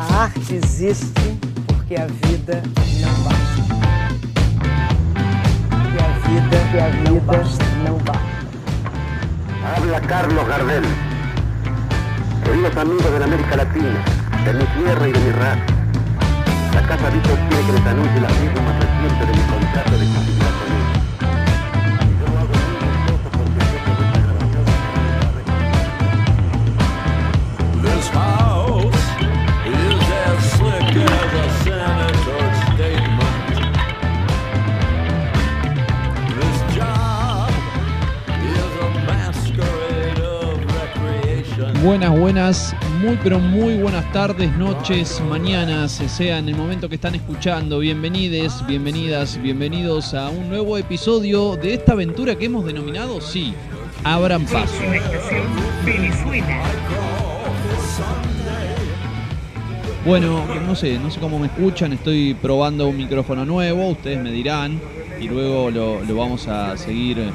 A arte existe porque a vida não basta. Que a vida, que a vida não basta. Não basta. Habla Carlos Gardel. Queridos amigos de la América Latina, de mi tierra y de mi raza, la Casa Víctor quiere que les anuncie la firma más reciente de mi contrato de exclusividad con ellos. Yo Buenas, buenas, muy pero muy buenas tardes, noches, mañanas, sea en el momento que están escuchando. Bienvenides, bienvenidas, bienvenidos a un nuevo episodio de esta aventura que hemos denominado, sí, Abran Paso. Bueno, no sé, no sé cómo me escuchan, estoy probando un micrófono nuevo, ustedes me dirán y luego lo, vamos a seguir eh,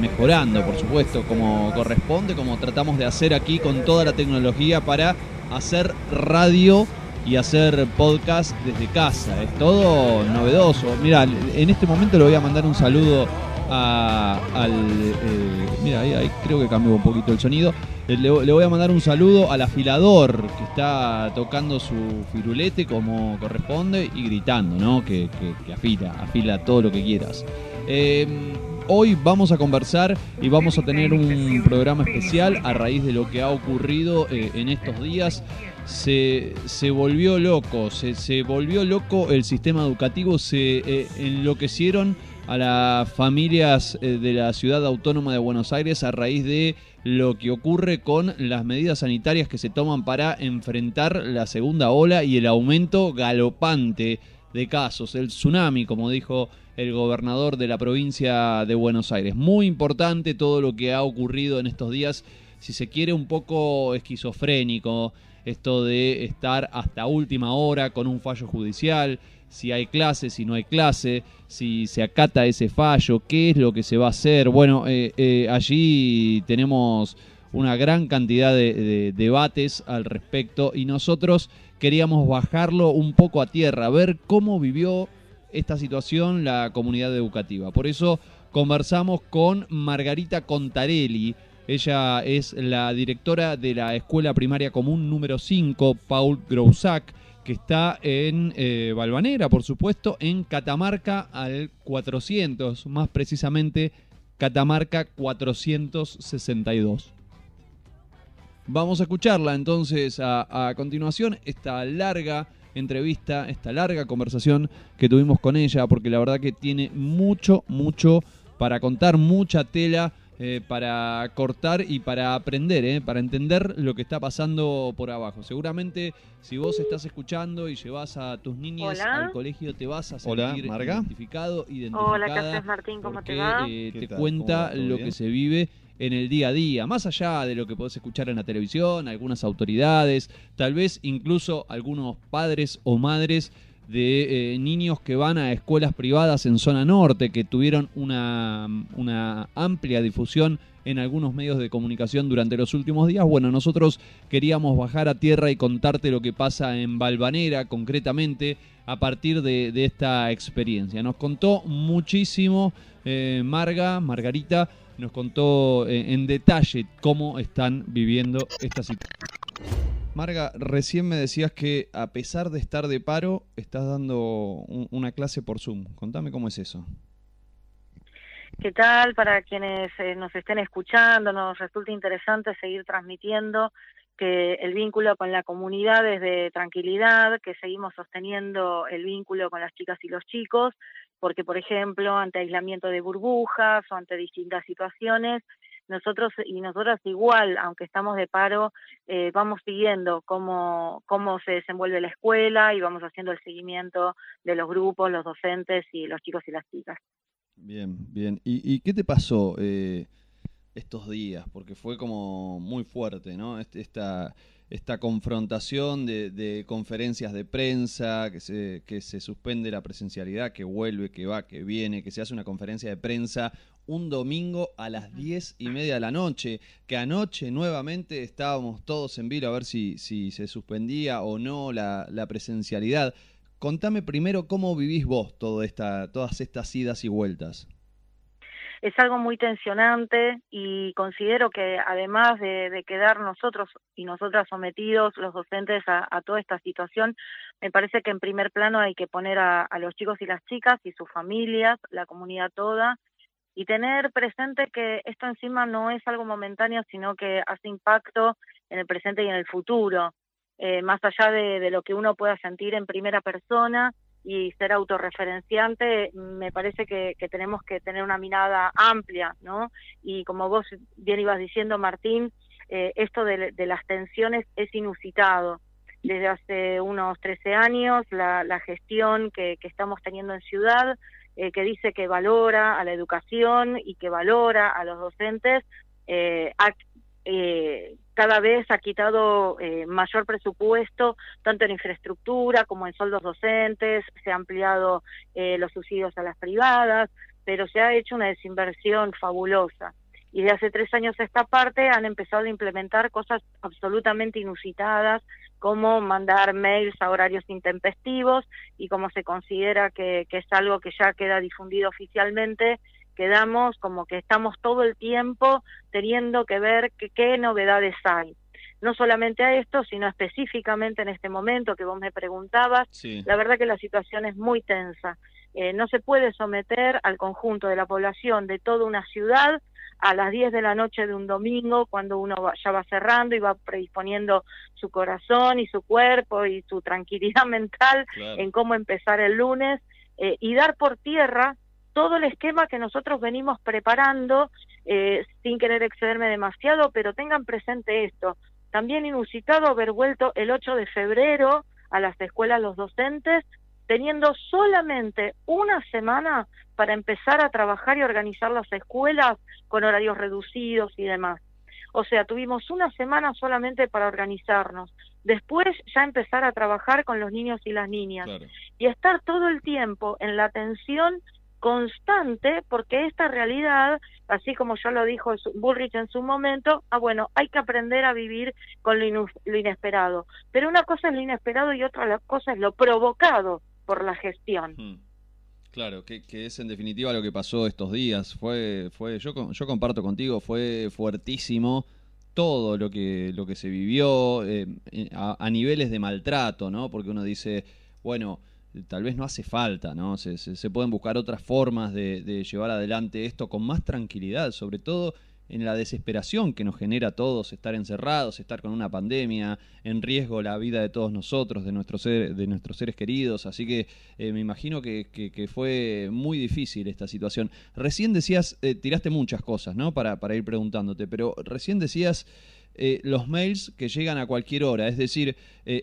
mejorando, por supuesto, como corresponde, como tratamos de hacer aquí con toda la tecnología para hacer radio y hacer podcast desde casa. Es todo novedoso. Mira, en este momento le voy a mandar un saludo al... eh, mira, ahí, ahí creo que cambió un poquito el sonido. Le, le voy a mandar un saludo al afilador que está tocando su firulete como corresponde y gritando, ¿no? Que, afila, afila todo lo que quieras. Eh, hoy vamos a conversar y vamos a tener un programa especial a raíz de lo que ha ocurrido eh, en estos días. Se, se volvió loco, se, se volvió loco el sistema educativo, se eh, enloquecieron a las familias eh, de la ciudad autónoma de Buenos Aires a raíz de lo que ocurre con las medidas sanitarias que se toman para enfrentar la segunda ola y el aumento galopante de casos, el tsunami, como dijo el gobernador de la provincia de Buenos Aires. Muy importante todo lo que ha ocurrido en estos días, si se quiere un poco esquizofrénico, esto de estar hasta última hora con un fallo judicial, si hay clase, si no hay clase, si se acata ese fallo, qué es lo que se va a hacer. Bueno, eh, eh, allí tenemos una gran cantidad de, de debates al respecto y nosotros queríamos bajarlo un poco a tierra, ver cómo vivió esta situación la comunidad educativa. Por eso conversamos con Margarita Contarelli. Ella es la directora de la Escuela Primaria Común número 5, Paul Grousac, que está en eh, por supuesto, en Catamarca al 400, más precisamente Catamarca 462. Vamos a escucharla entonces a continuación, esta larga entrevista, esta larga conversación que tuvimos con ella, porque la verdad que tiene mucho, mucho para contar, mucha tela eh, para cortar y para aprender, eh, para entender lo que está pasando por abajo. Seguramente si vos estás escuchando y llevas a tus niñas Hola. al colegio te vas a Hola, sentir Marga. identificado, identificada. Hola, ¿qué haces, Martín? ¿Cómo porque, te va? eh, ¿Qué te tal? cuenta ¿Cómo va? ¿Todo lo bien? que se vive en el día a día, más allá de lo que podés escuchar en la televisión, algunas autoridades, tal vez incluso algunos padres o madres de eh, niños que van a escuelas privadas en zona norte, que tuvieron una, una amplia difusión en algunos medios de comunicación durante los últimos días. Bueno, nosotros queríamos bajar a tierra y contarte lo que pasa en Valvanera concretamente a partir de, de esta experiencia. Nos contó muchísimo eh, Marga, Margarita, nos contó eh, en detalle cómo están viviendo esta situación. Marga, recién me decías que a pesar de estar de paro, estás dando un- una clase por Zoom. Contame cómo es eso. ¿Qué tal? Para quienes eh, nos estén escuchando, nos resulta interesante seguir transmitiendo que el vínculo con la comunidad es de tranquilidad, que seguimos sosteniendo el vínculo con las chicas y los chicos, porque, por ejemplo, ante aislamiento de burbujas o ante distintas situaciones, nosotros y nosotras igual, aunque estamos de paro, eh, vamos siguiendo cómo, cómo se desenvuelve la escuela y vamos haciendo el seguimiento de los grupos, los docentes y los chicos y las chicas. Bien, bien. ¿Y, qué te pasó eh, estos días? Porque fue como muy fuerte, ¿no? Este- Esta, esta confrontación de, de conferencias de prensa, que se, que se suspende la presencialidad, que vuelve, que va, que viene, que se hace una conferencia de prensa un domingo a las diez y media de la noche, que anoche nuevamente estábamos todos en vilo a ver si, si se suspendía o no la, la presencialidad. Contame primero cómo vivís vos todo esta, todas estas idas y vueltas. es algo muy tensionante y considero que además de, de quedar nosotros y nosotras sometidos, los docentes, a, a, toda esta situación, me parece que en primer plano hay que poner a, a los chicos y las chicas y sus familias, la comunidad toda, y tener presente que esto encima no es algo momentáneo, sino que hace impacto en el presente y en el futuro, eh, más allá de, lo que uno pueda sentir en primera persona y ser autorreferenciante, me parece que, tenemos que tener una mirada amplia, ¿no? Y como vos bien ibas diciendo, Martín, eh, esto de, las tensiones es inusitado. Desde hace unos 13 años, la, gestión que, estamos teniendo en Ciudad, eh, que dice que valora a la educación y que valora a los docentes, eh, ha, eh, cada vez ha quitado eh, mayor presupuesto, tanto en infraestructura como en sueldos docentes, se ha ampliado eh, los subsidios a las privadas, pero se ha hecho una desinversión fabulosa. Y de hace tres años a esta parte han empezado a implementar cosas absolutamente inusitadas, como mandar mails a horarios intempestivos y como se considera que, que es algo que ya queda difundido oficialmente, quedamos como que estamos todo el tiempo teniendo que ver que, qué novedades hay. No solamente a esto, sino específicamente en este momento que vos me preguntabas, sí. la verdad que la situación es muy tensa. Eh, no se puede someter al conjunto de la población de toda una ciudad a las 10 de la noche de un domingo, cuando uno va, ya va cerrando y va predisponiendo su corazón y su cuerpo y su tranquilidad mental claro. en cómo empezar el lunes, eh, y dar por tierra todo el esquema que nosotros venimos preparando, eh, sin querer excederme demasiado, pero tengan presente esto. También inusitado haber vuelto el 8 de febrero a las escuelas los docentes, teniendo solamente una semana para empezar a trabajar y organizar las escuelas con horarios reducidos y demás. O sea, tuvimos una semana solamente para organizarnos. Después ya empezar a trabajar con los niños y las niñas. Claro. Y estar todo el tiempo en la atención constante porque esta realidad, así como ya lo dijo Bullrich en su momento, ah bueno, hay que aprender a vivir con lo, lo inesperado. Pero una cosa es lo inesperado y otra cosa es lo provocado por la gestión. Hmm. Claro, que, es en definitiva lo que pasó estos días. Fue, fue, yo, yo comparto contigo, fue fuertísimo todo lo que, lo que se vivió eh, a, niveles de maltrato, ¿no? Porque uno dice, bueno, tal vez no hace falta, ¿no? Se, se, se pueden buscar otras formas de, llevar adelante esto con más tranquilidad, sobre todo en la desesperación que nos genera a todos estar encerrados, estar con una pandemia, en riesgo la vida de todos nosotros, de nuestros, de nuestros seres queridos. Así que eh, me imagino que, que, fue muy difícil esta situación. Recién decías, eh, tiraste muchas cosas, ¿no? Para, para ir preguntándote, pero recién decías eh, los mails que llegan a cualquier hora. Es decir,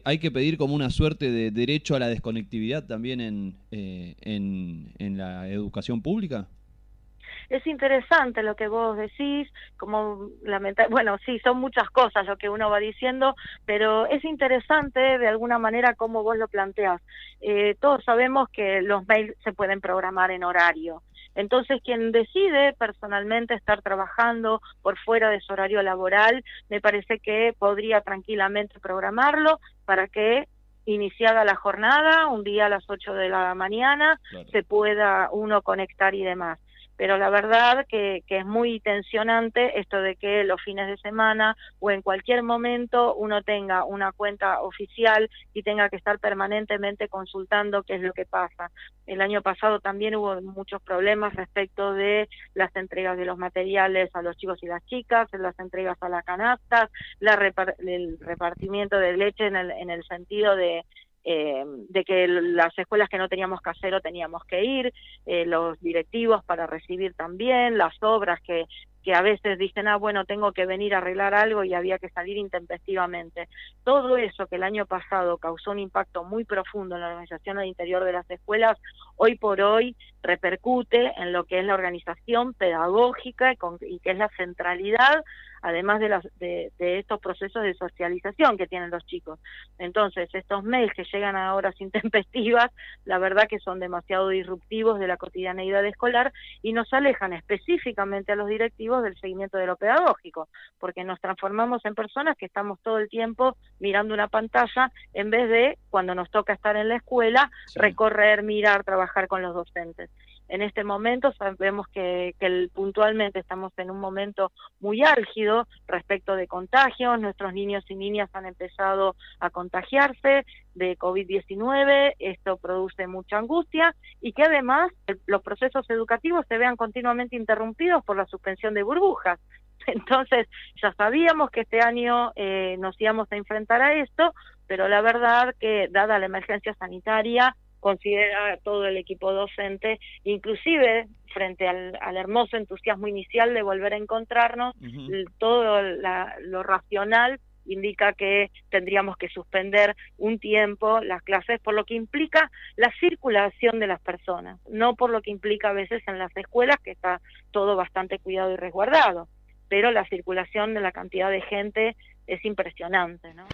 hay que pedir como una suerte de derecho a la desconectividad también en, en, en la educación pública. Es interesante lo que vos decís, como lamenta bueno, sí, son muchas cosas lo que uno va diciendo, pero es interesante de alguna manera cómo vos lo planteás. Eh, todos sabemos que los mails se pueden programar en horario. Entonces, quien decide personalmente estar trabajando por fuera de su horario laboral, me parece que podría tranquilamente programarlo para que iniciada la jornada, un día a las 8 de la mañana, claro. se pueda uno conectar y demás pero la verdad que, que, es muy tensionante esto de que los fines de semana o en cualquier momento uno tenga una cuenta oficial y tenga que estar permanentemente consultando qué es lo que pasa. El año pasado también hubo muchos problemas respecto de las entregas de los materiales a los chicos y las chicas, las entregas a las canastas, la repar el repartimiento de leche en el, en el sentido de eh, de que las escuelas que no teníamos casero teníamos que ir, eh, los directivos para recibir también, las obras que, que a veces dicen, ah, bueno, tengo que venir a arreglar algo y había que salir intempestivamente. Todo eso que el año pasado causó un impacto muy profundo en la organización al interior de las escuelas, hoy por hoy repercute en lo que es la organización pedagógica y, con, y que es la centralidad además de, las, de, de estos procesos de socialización que tienen los chicos. Entonces, estos mails que llegan a horas intempestivas, la verdad que son demasiado disruptivos de la cotidianeidad escolar y nos alejan específicamente a los directivos del seguimiento de lo pedagógico, porque nos transformamos en personas que estamos todo el tiempo mirando una pantalla en vez de, cuando nos toca estar en la escuela, Sí. recorrer, mirar, trabajar con los docentes. En este momento sabemos que, que puntualmente estamos en un momento muy álgido respecto de contagios. Nuestros niños y niñas han empezado a contagiarse de COVID-19. Esto produce mucha angustia y que además los procesos educativos se vean continuamente interrumpidos por la suspensión de burbujas. Entonces, ya sabíamos que este año eh, nos íbamos a enfrentar a esto, pero la verdad que dada la emergencia sanitaria, considera todo el equipo docente, inclusive frente al, al hermoso entusiasmo inicial de volver a encontrarnos, todo la- lo racional indica que tendríamos que suspender un tiempo las clases por lo que implica la circulación de las personas, no por lo que implica a veces en las escuelas que está todo bastante cuidado y resguardado, pero la circulación de la cantidad de gente es impresionante, ¿no?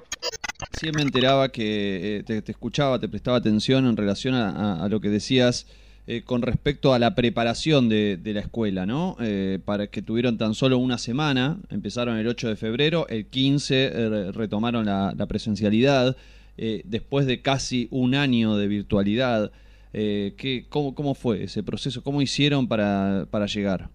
Sí, me enteraba que eh, te, escuchaba, te prestaba atención en relación a, lo que decías eh, con respecto a la preparación de, la escuela, ¿no? Eh, para que tuvieron tan solo una semana, empezaron el 8 de febrero, el 15 eh, retomaron la, presencialidad, después de casi un año de virtualidad. ¿qué, cómo, ¿Cómo fue ese proceso? ¿Cómo hicieron para llegar?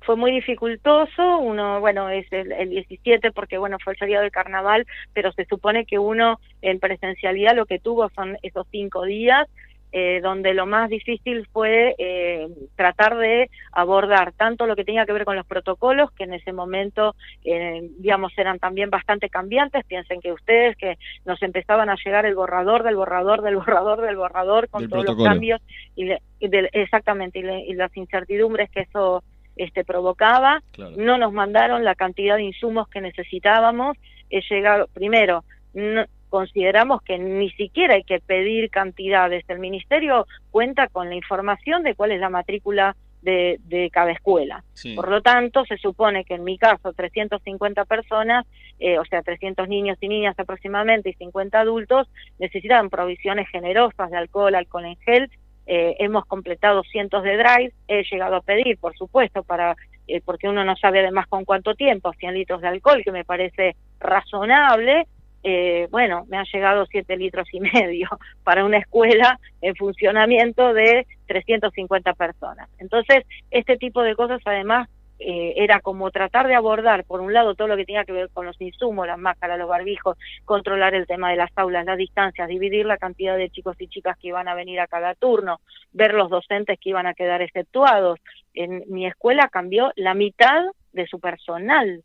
Fue muy dificultoso, uno, bueno, es el, el 17 porque, bueno, fue el feriado de carnaval, pero se supone que uno en presencialidad lo que tuvo son esos cinco días, eh, donde lo más difícil fue eh, tratar de abordar tanto lo que tenía que ver con los protocolos, que en ese momento, eh, digamos, eran también bastante cambiantes, piensen que ustedes que nos empezaban a llegar el borrador del borrador del borrador del borrador con Del todos protocolo. los cambios y, le- y del- exactamente y, le- y las incertidumbres que eso este provocaba Claro. no nos mandaron la cantidad de insumos que necesitábamos. He llegado, primero, no- consideramos que ni siquiera hay que pedir cantidades. El Ministerio cuenta con la información de cuál es la matrícula de, de cada escuela. Sí. Por lo tanto, se supone que en mi caso, 350 personas, eh, o sea, 300 niños y niñas aproximadamente y 50 adultos, necesitan provisiones generosas de alcohol, alcohol en gel. Eh, hemos completado cientos de drives, he llegado a pedir, por supuesto, para eh, porque uno no sabe además con cuánto tiempo, 100 litros de alcohol, que me parece razonable. Eh, bueno, me han llegado 7 litros y medio para una escuela en funcionamiento de 350 personas. Entonces, este tipo de cosas además eh, era como tratar de abordar, por un lado, todo lo que tenía que ver con los insumos, las máscaras, los barbijos, controlar el tema de las aulas, las distancias, dividir la cantidad de chicos y chicas que iban a venir a cada turno, ver los docentes que iban a quedar exceptuados. En mi escuela cambió la mitad de su personal,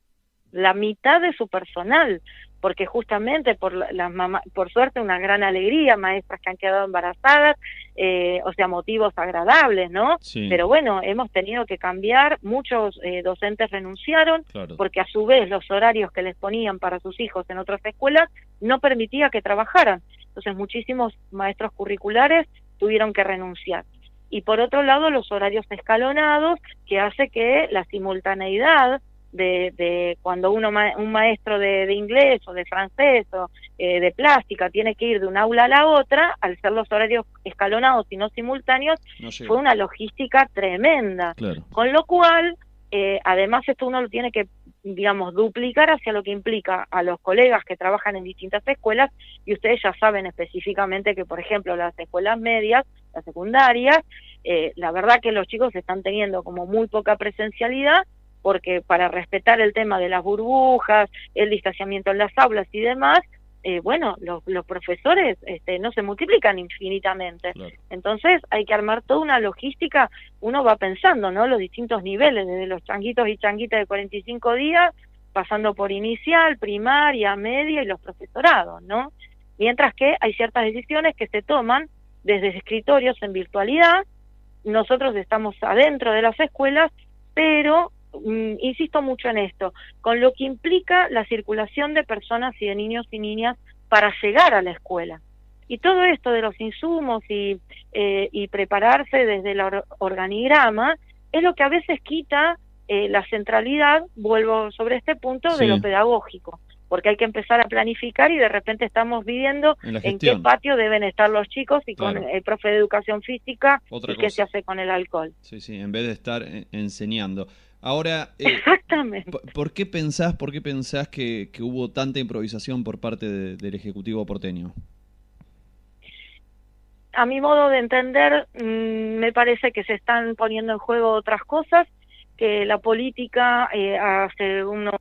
la mitad de su personal, porque justamente por la- las mamá, por suerte una gran alegría, maestras que han quedado embarazadas, eh, o sea, motivos agradables, ¿no? Sí, Pero bueno, hemos tenido que cambiar, muchos eh, docentes renunciaron claro. porque a su vez los horarios que les ponían para sus hijos en otras escuelas no permitía que trabajaran. Entonces muchísimos maestros curriculares tuvieron que renunciar. Y por otro lado, los horarios escalonados, que hace que la simultaneidad de, de cuando uno ma- un maestro de, de inglés o de francés o eh, de plástica tiene que ir de un aula a la otra, al ser los horarios escalonados y no simultáneos, No fue una logística tremenda. Claro. Con lo cual, eh, además esto uno lo tiene que, digamos, duplicar hacia lo que implica a los colegas que trabajan en distintas escuelas y ustedes ya saben específicamente que, por ejemplo, las escuelas medias, las secundarias, eh, la verdad que los chicos están teniendo como muy poca presencialidad porque para respetar el tema de las burbujas, el distanciamiento en las aulas y demás, eh, bueno, los, los profesores este, no se multiplican infinitamente. Claro. Entonces hay que armar toda una logística, uno va pensando, ¿no? Los distintos niveles, desde los changuitos y changuitas de 45 días, pasando por inicial, primaria, media y los profesorados, ¿no? Mientras que hay ciertas decisiones que se toman desde escritorios en virtualidad, nosotros estamos adentro de las escuelas, pero insisto mucho en esto, con lo que implica la circulación de personas y de niños y niñas para llegar a la escuela. Y todo esto de los insumos y, eh, y prepararse desde el or- organigrama es lo que a veces quita eh, la centralidad, vuelvo sobre este punto, de lo pedagógico, porque hay que empezar a planificar y de repente estamos viviendo En en qué patio deben estar los chicos y Claro. con el profe de educación física Otra y qué se hace con el alcohol. Sí, sí, en vez de estar eh, enseñando. Ahora, eh, Exactamente. ¿por- ¿por qué pensás, por qué pensás que, que hubo tanta improvisación por parte de- del Ejecutivo porteño? a mi modo de entender, mm, me parece que se están poniendo en juego otras cosas, que la política eh, hace unos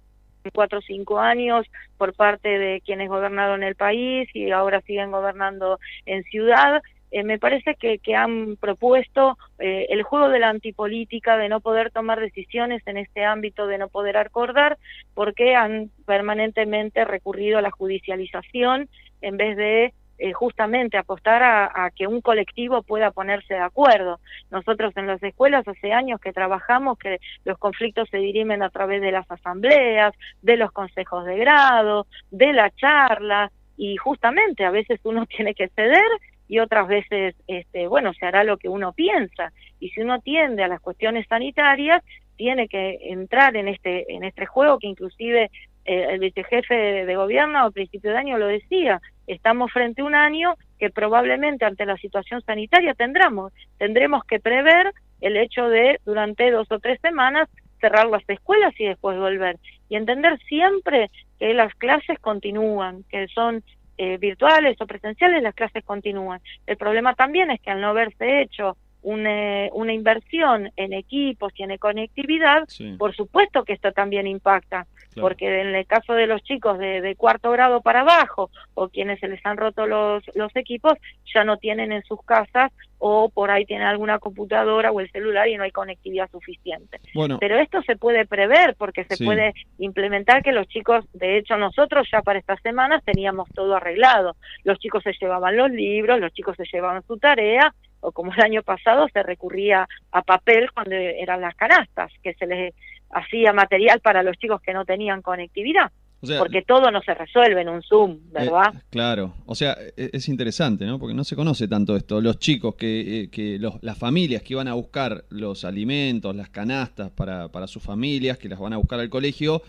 cuatro o cinco años por parte de quienes gobernaron el país y ahora siguen gobernando en ciudad, eh, me parece que, que han propuesto eh, el juego de la antipolítica, de no poder tomar decisiones en este ámbito, de no poder acordar, porque han permanentemente recurrido a la judicialización en vez de eh, justamente apostar a, a que un colectivo pueda ponerse de acuerdo. Nosotros en las escuelas hace años que trabajamos que los conflictos se dirimen a través de las asambleas, de los consejos de grado, de la charla y justamente a veces uno tiene que ceder y otras veces, este, bueno, se hará lo que uno piensa. Y si uno tiende a las cuestiones sanitarias, tiene que entrar en este, en este juego que inclusive eh, el vicejefe de, gobierno a principio de año lo decía, estamos frente a un año que probablemente ante la situación sanitaria tendremos, tendremos que prever el hecho de durante dos o tres semanas cerrar las escuelas y después volver. Y entender siempre que las clases continúan, que son eh, virtuales o presenciales, las clases continúan. El problema también es que al no haberse hecho una, una inversión en equipos y en conectividad, Sí, por supuesto que esto también impacta, claro. porque en el caso de los chicos de, de cuarto grado para abajo o quienes se les han roto los, los equipos, ya no tienen en sus casas o por ahí tienen alguna computadora o el celular y no hay conectividad suficiente. Bueno, Pero esto se puede prever porque se Sí. puede implementar que los chicos, de hecho nosotros ya para estas semanas teníamos todo arreglado. Los chicos se llevaban los libros, los chicos se llevaban su tarea o como el año pasado se recurría a papel cuando eran las canastas, que se les hacía material para los chicos que no tenían conectividad, o sea, porque todo no se resuelve en un Zoom, ¿verdad? Eh, claro, o sea, e- es interesante, ¿no? Porque no se conoce tanto esto. Los chicos que, eh, que los- las familias que iban a buscar los alimentos, las canastas para, para sus familias, que las van a buscar al colegio,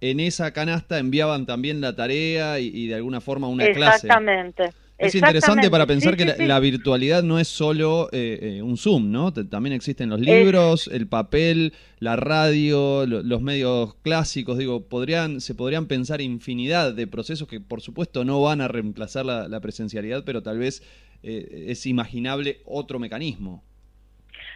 en esa canasta enviaban también la tarea y, y de alguna forma una clase. Exactamente. Es interesante para pensar Sí, que sí, la, sí. la virtualidad no es solo eh, eh, un Zoom, ¿no? T- También existen los libros, el papel, la radio, lo- los medios clásicos. Digo, podrían, se podrían pensar infinidad de procesos que, por supuesto, no van a reemplazar la, la presencialidad, pero tal vez eh, es imaginable otro mecanismo.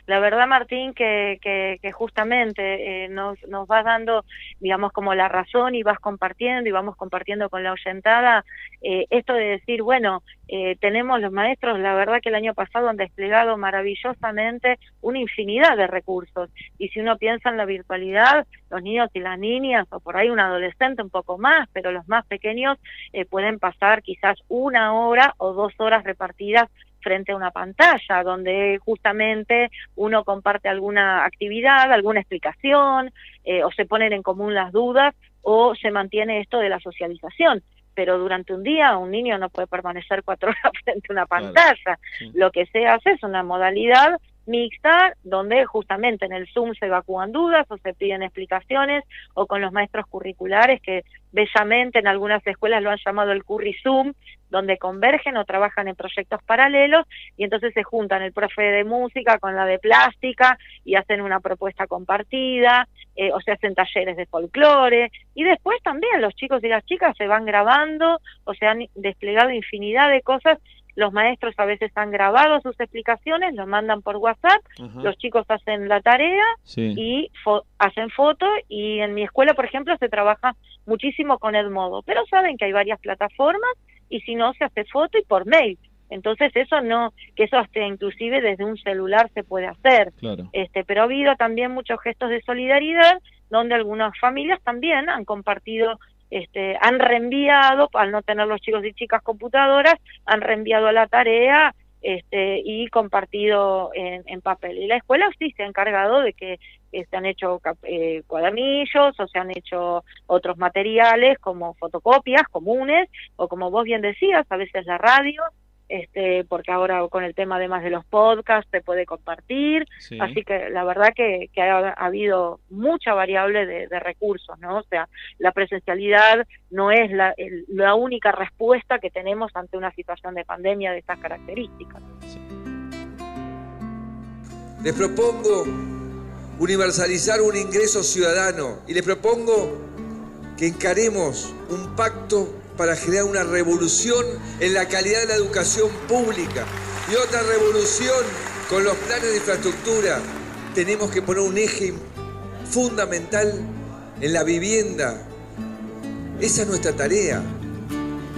La verdad, Martín, que, que, que justamente eh, nos, nos vas dando, digamos, como la razón y vas compartiendo y vamos compartiendo con la oyentada eh, esto de decir, bueno, eh, tenemos los maestros, la verdad que el año pasado han desplegado maravillosamente una infinidad de recursos. Y si uno piensa en la virtualidad, los niños y las niñas, o por ahí un adolescente un poco más, pero los más pequeños eh, pueden pasar quizás una hora o dos horas repartidas frente a una pantalla donde justamente uno comparte alguna actividad, alguna explicación, eh, o se ponen en común las dudas, o se mantiene esto de la socialización. Pero durante un día un niño no puede permanecer cuatro horas frente a una Claro, pantalla. sí. Lo que se hace es una modalidad mixta donde justamente en el Zoom se evacúan dudas o se piden explicaciones o con los maestros curriculares que bellamente en algunas escuelas lo han llamado el curry Zoom donde convergen o trabajan en proyectos paralelos y entonces se juntan el profe de música con la de plástica y hacen una propuesta compartida eh, o se hacen talleres de folclore y después también los chicos y las chicas se van grabando o se han desplegado infinidad de cosas los maestros a veces han grabado sus explicaciones, los mandan por WhatsApp, Ajá, los chicos hacen la tarea sí. y fo- hacen fotos y en mi escuela, por ejemplo, se trabaja muchísimo con Edmodo, pero saben que hay varias plataformas y si no se hace foto y por mail. Entonces eso no, que eso hasta inclusive desde un celular se puede hacer. Claro. Este, pero ha habido también muchos gestos de solidaridad donde algunas familias también han compartido, este, han reenviado, al no tener los chicos y chicas computadoras, han reenviado la tarea este, y compartido en, en papel. Y la escuela sí se ha encargado de que se han hecho cap- eh, cuadernillos o se han hecho otros materiales como fotocopias comunes o como vos bien decías, a veces la radio este, porque ahora con el tema además de los podcasts se puede compartir, Sí. así que la verdad que, que ha, ha habido mucha variable de, de recursos, ¿no? O sea, la presencialidad no es la, el- la única respuesta que tenemos ante una situación de pandemia de estas características. Les propongo universalizar un ingreso ciudadano y les propongo que encaremos un pacto para generar una revolución en la calidad de la educación pública y otra revolución con los planes de infraestructura. Tenemos que poner un eje fundamental en la vivienda. Esa es nuestra tarea,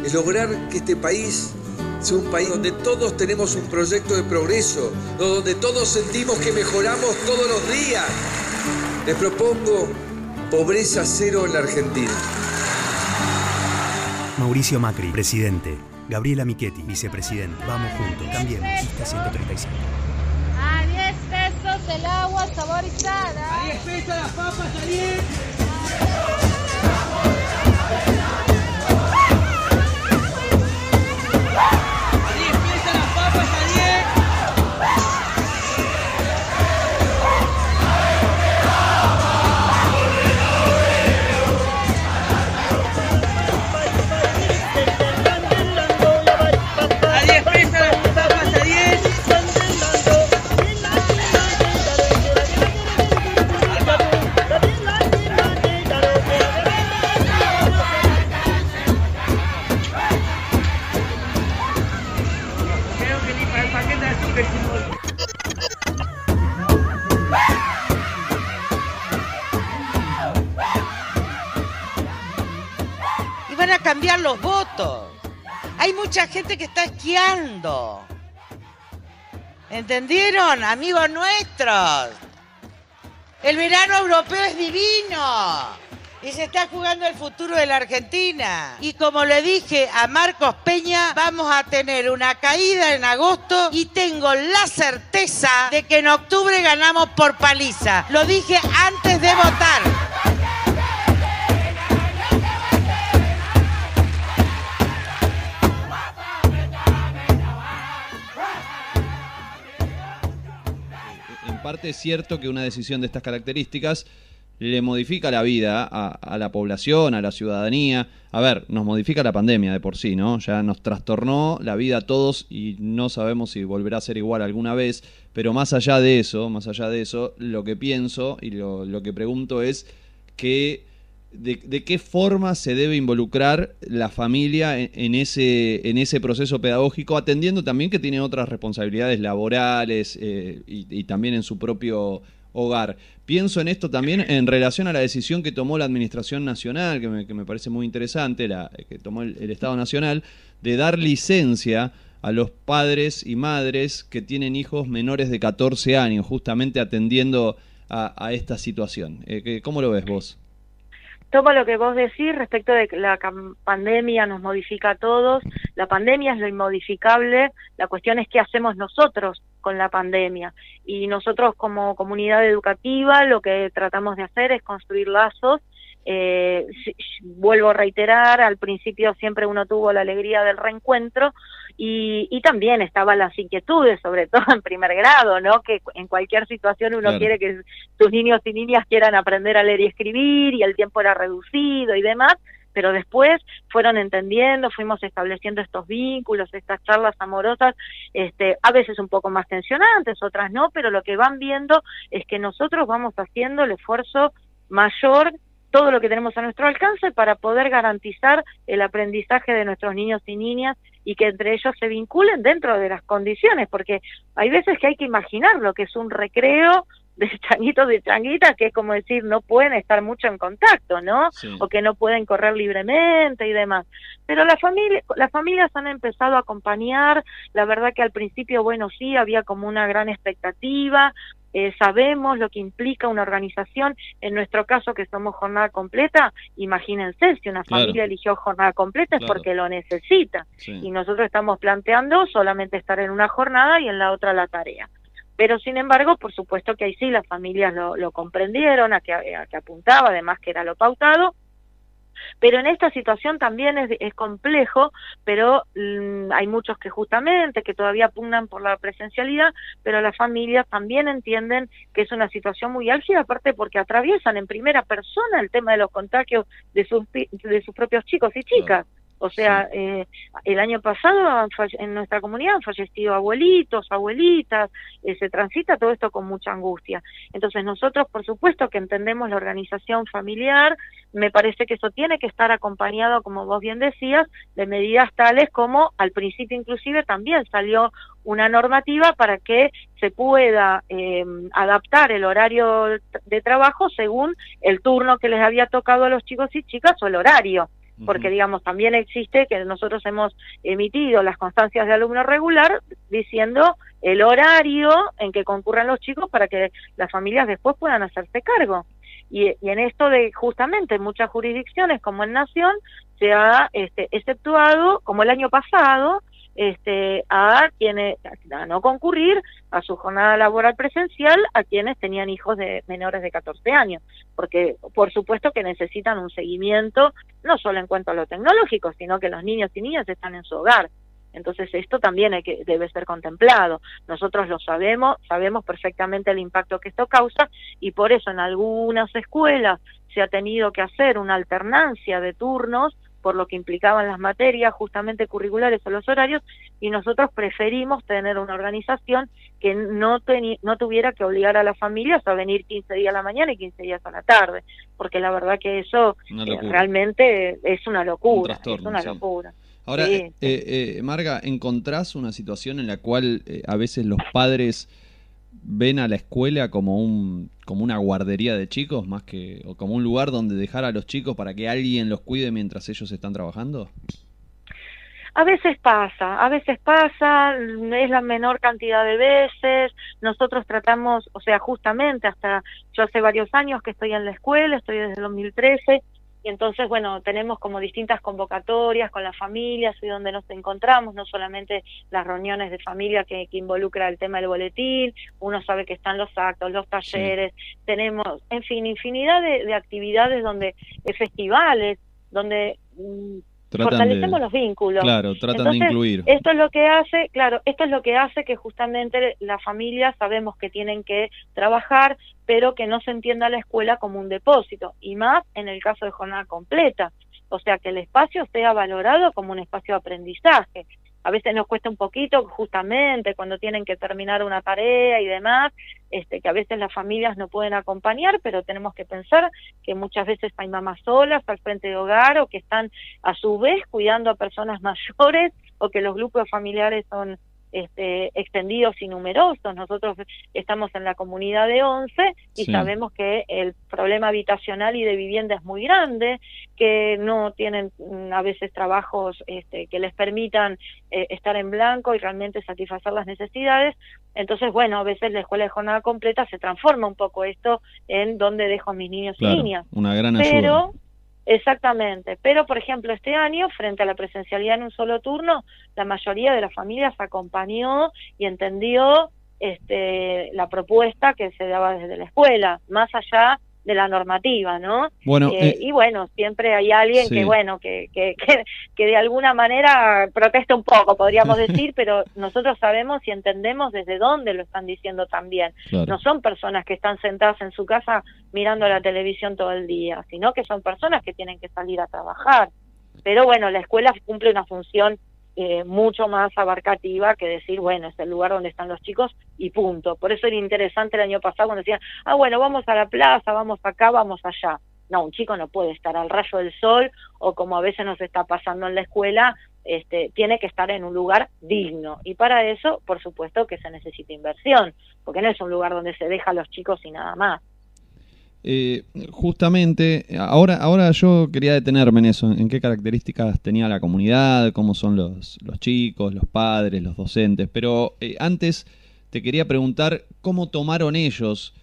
es lograr que este país sea un país donde todos tenemos un proyecto de progreso, donde todos sentimos que mejoramos todos los días. Les propongo pobreza cero en la Argentina. Mauricio Macri, presidente. Gabriela Michetti, vicepresidente. Vamos juntos. Cambiemos. Lista 135. A 10 pesos el agua saborizada. A 10 pesos las papas a ¿Entendieron, amigos nuestros? El verano europeo es divino. Y se está jugando el futuro de la Argentina. Y como le dije a Marcos Peña, vamos a tener una caída en agosto y tengo la certeza de que en octubre ganamos por paliza. Lo dije antes de votar. En parte es cierto que una decisión de estas características le modifica la vida a, a la población, a la ciudadanía. A ver, nos modifica la pandemia de por sí, ¿no? Ya nos trastornó la vida a todos y no sabemos si volverá a ser igual alguna vez. Pero más allá de eso, más allá de eso, lo que pienso y lo, lo que pregunto es que de, de qué forma se debe involucrar la familia en, en ese, en ese proceso pedagógico, atendiendo también que tiene otras responsabilidades laborales eh, y, y también en su propio hogar. Pienso en esto también en relación a la decisión que tomó la Administración Nacional, que me, que me parece muy interesante, la que tomó el, el Estado Nacional, de dar licencia a los padres y madres que tienen hijos menores de 14 años, justamente atendiendo a, a esta situación. Eh, ¿Cómo lo ves vos? Tomo lo que vos decís respecto de que la pandemia nos modifica a todos, la pandemia es lo inmodificable, la cuestión es qué hacemos nosotros con la pandemia. Y nosotros como comunidad educativa lo que tratamos de hacer es construir lazos. Eh, vuelvo a reiterar, al principio siempre uno tuvo la alegría del reencuentro y, y también estaban las inquietudes, sobre todo en primer grado, ¿no? Que en cualquier situación uno Claro. quiere que sus niños y niñas quieran aprender a leer y escribir y el tiempo era reducido y demás, pero después fueron entendiendo, fuimos estableciendo estos vínculos, estas charlas amorosas, este, a veces un poco más tensionantes, otras no, pero lo que van viendo es que nosotros vamos haciendo el esfuerzo mayor todo lo que tenemos a nuestro alcance para poder garantizar el aprendizaje de nuestros niños y niñas y que entre ellos se vinculen dentro de las condiciones, porque hay veces que hay que imaginar lo que es un recreo de changuitos de changuitas, que es como decir, no pueden estar mucho en contacto, ¿no? O que no pueden correr libremente y demás. Pero la familia, las familias han empezado a acompañar, la verdad que al principio, bueno, sí, había como una gran expectativa, eh, sabemos lo que implica una organización, en nuestro caso que somos jornada completa, imagínense, si una Claro. familia eligió jornada completa es Claro. porque lo necesita. Sí. Y nosotros estamos planteando solamente estar en una jornada y en la otra la tarea. Pero sin embargo, por supuesto que ahí sí las familias lo, lo comprendieron, a que, a que apuntaba, además que era lo pautado, Pero en esta situación también es, es complejo, pero mm, hay muchos que justamente, que todavía pugnan por la presencialidad, pero las familias también entienden que es una situación muy álgida, aparte porque atraviesan en primera persona el tema de los contagios de sus, de sus propios chicos y chicas. O sea, eh, el año pasado en nuestra comunidad han fallecido abuelitos, abuelitas, eh, se transita todo esto con mucha angustia. Entonces nosotros, por supuesto, que entendemos la organización familiar, me parece que eso tiene que estar acompañado, como vos bien decías, de medidas tales como al principio inclusive también salió una normativa para que se pueda eh, adaptar el horario de trabajo según el turno que les había tocado a los chicos y chicas o el horario porque digamos también existe que nosotros hemos emitido las constancias de alumno regular diciendo el horario en que concurran los chicos para que las familias después puedan hacerse cargo. Y, y en esto de justamente en muchas jurisdicciones como en Nación se ha este, exceptuado, como el año pasado, este, a quienes a no concurrir a su jornada laboral presencial a quienes tenían hijos de menores de 14 años, porque por supuesto que necesitan un seguimiento no solo en cuanto a lo tecnológico, sino que los niños y niñas están en su hogar. Entonces esto también hay que, debe ser contemplado. Nosotros lo sabemos, sabemos perfectamente el impacto que esto causa y por eso en algunas escuelas se ha tenido que hacer una alternancia de turnos por lo que implicaban las materias justamente curriculares o los horarios y nosotros preferimos tener una organización que no, no tuviera que obligar a las familias a venir 15 días a la mañana y 15 días a la tarde, porque la verdad que eso eh, realmente es una locura, es una sí. locura. Ahora, Sí, eh, eh, Marga, ¿encontrás una situación en la cual eh, a veces los padres ven a la escuela como un como una guardería de chicos más que o como un lugar donde dejar a los chicos para que alguien los cuide mientras ellos están trabajando? A veces pasa, a veces pasa, es la menor cantidad de veces. Nosotros tratamos, o sea, justamente hasta yo hace varios años que estoy en la escuela, estoy desde el 2013, y entonces, bueno, tenemos como distintas convocatorias con las familias y donde nos encontramos, no solamente las reuniones de familia que, que involucra el tema del boletín, uno sabe que están los actos, los talleres, tenemos, en fin, infinidad de, de actividades donde, de festivales, donde mm, Tratan fortalecemos de- los vínculos. Claro, tratan de incluir. Esto es lo que hace, claro, esto es lo que hace que justamente las familias sabemos que tienen que trabajar, pero que no se entienda la escuela como un depósito, y más en el caso de jornada completa. O sea, que el espacio sea valorado como un espacio de aprendizaje. A veces nos cuesta un poquito, justamente cuando tienen que terminar una tarea y demás, este, que a veces las familias no pueden acompañar, pero tenemos que pensar que muchas veces hay mamás solas al frente de hogar o que están a su vez cuidando a personas mayores o que los grupos familiares son este, extendidos y numerosos. Nosotros estamos en la comunidad de 11 y Sí. sabemos que el problema habitacional y de vivienda es muy grande, que no tienen mm, a veces trabajos este, que les permitan eh, estar en blanco y realmente satisfacer las necesidades. Entonces, bueno, a veces la escuela de jornada completa se transforma un poco esto en dónde dejo a mis niños Claro, y niñas. una gran Pero, ayuda. Exactamente, pero por ejemplo este año, frente a la presencialidad en un solo turno, la mayoría de las familias acompañó y entendió este, la propuesta que se daba desde la escuela, más allá de la normativa, ¿no? Bueno, Eh, eh, y bueno, siempre hay alguien sí. que, bueno, que, que, que, que de alguna manera protesta un poco, podríamos decir, pero nosotros sabemos y entendemos desde dónde lo están diciendo también. Claro. No son personas que están sentadas en su casa mirando la televisión todo el día, sino que son personas que tienen que salir a trabajar. Pero bueno, la escuela cumple una función eh, mucho más abarcativa que decir, bueno, es el lugar donde están los chicos y punto. Por eso era interesante el año pasado cuando decían, ah, bueno, vamos a la plaza, vamos acá, vamos allá. No, un chico no puede estar al rayo del sol o como a veces nos está pasando en la escuela, este, tiene que estar en un lugar digno. Y para eso, por supuesto que se necesita inversión, porque no es un lugar donde se deja a los chicos y nada más. Eh, justamente, ahora, ahora yo quería detenerme en eso, en qué características tenía la comunidad, cómo son los, chicos, los padres, los docentes, pero eh, antes te quería preguntar cómo tomaron ellos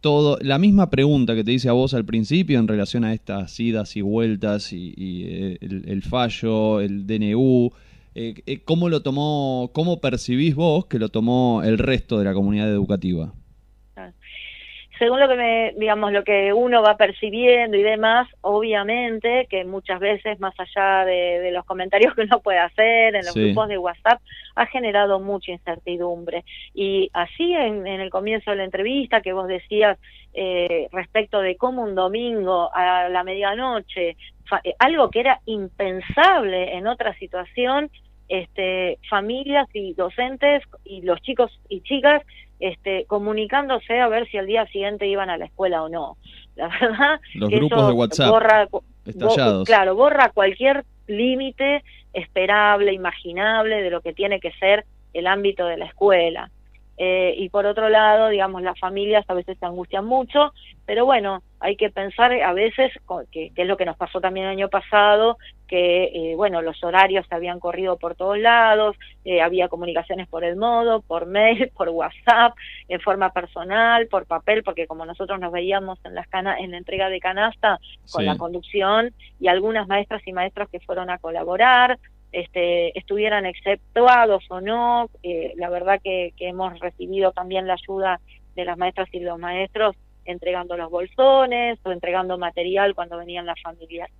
todo, la misma pregunta que te hice a vos al principio en relación a estas idas y vueltas y, y, eh, el, el fallo, el DNU, eh, ¿cómo lo tomó, cómo percibís vos que lo tomó el resto de la comunidad educativa? Según lo que me, digamos, lo que uno va percibiendo y demás, obviamente que muchas veces, más allá de, de los comentarios que uno puede hacer en los Sí. grupos de WhatsApp, ha generado mucha incertidumbre. Y así en, en el comienzo de la entrevista que vos decías eh, respecto de cómo un domingo a la medianoche, fa- eh, algo que era impensable en otra situación, este, familias y docentes y los chicos y chicas este, comunicándose a ver si al día siguiente iban a la escuela o no. La verdad, Los que grupos eso de WhatsApp borra, bo- estallados. claro, borra cualquier límite esperable, imaginable de lo que tiene que ser el ámbito de la escuela. Eh, y por otro lado, digamos, las familias a veces se angustian mucho, pero bueno, hay que pensar a veces, que, que es lo que nos pasó también el año pasado, que, eh, bueno, los horarios se habían corrido por todos lados, eh, había comunicaciones por el modo, por mail, por WhatsApp, en forma personal, por papel, porque como nosotros nos veíamos en, las cana en la entrega de canasta con Sí. la conducción y algunas maestras y maestros que fueron a colaborar, este, estuvieran exceptuados o no. Eh, la verdad que, que hemos recibido también la ayuda de las maestras y los maestros entregando los bolsones o entregando material cuando venían las familias.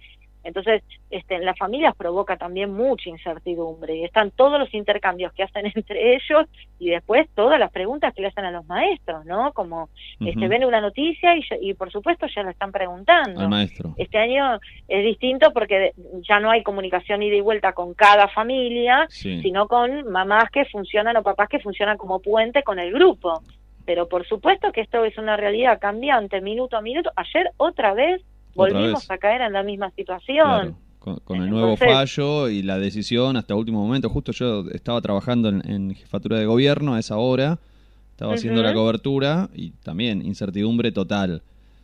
Entonces, este, en las familias provoca también mucha incertidumbre y están todos los intercambios que hacen entre ellos y después todas las preguntas que le hacen a los maestros, ¿no? Como este, Ujú. ven una noticia y, y por supuesto ya la están preguntando. Al maestro. Este año es distinto porque ya no hay comunicación ida y vuelta con cada familia, Sí. sino con mamás que funcionan o papás que funcionan como puente con el grupo. Pero por supuesto que esto es una realidad cambiante minuto a minuto. Ayer otra vez volvimos a caer en la misma situación. Claro, con, con el nuevo Entonces- fallo y la decisión hasta último momento. Justo yo estaba trabajando en, en jefatura de gobierno a esa hora, estaba haciendo la cobertura y también incertidumbre total.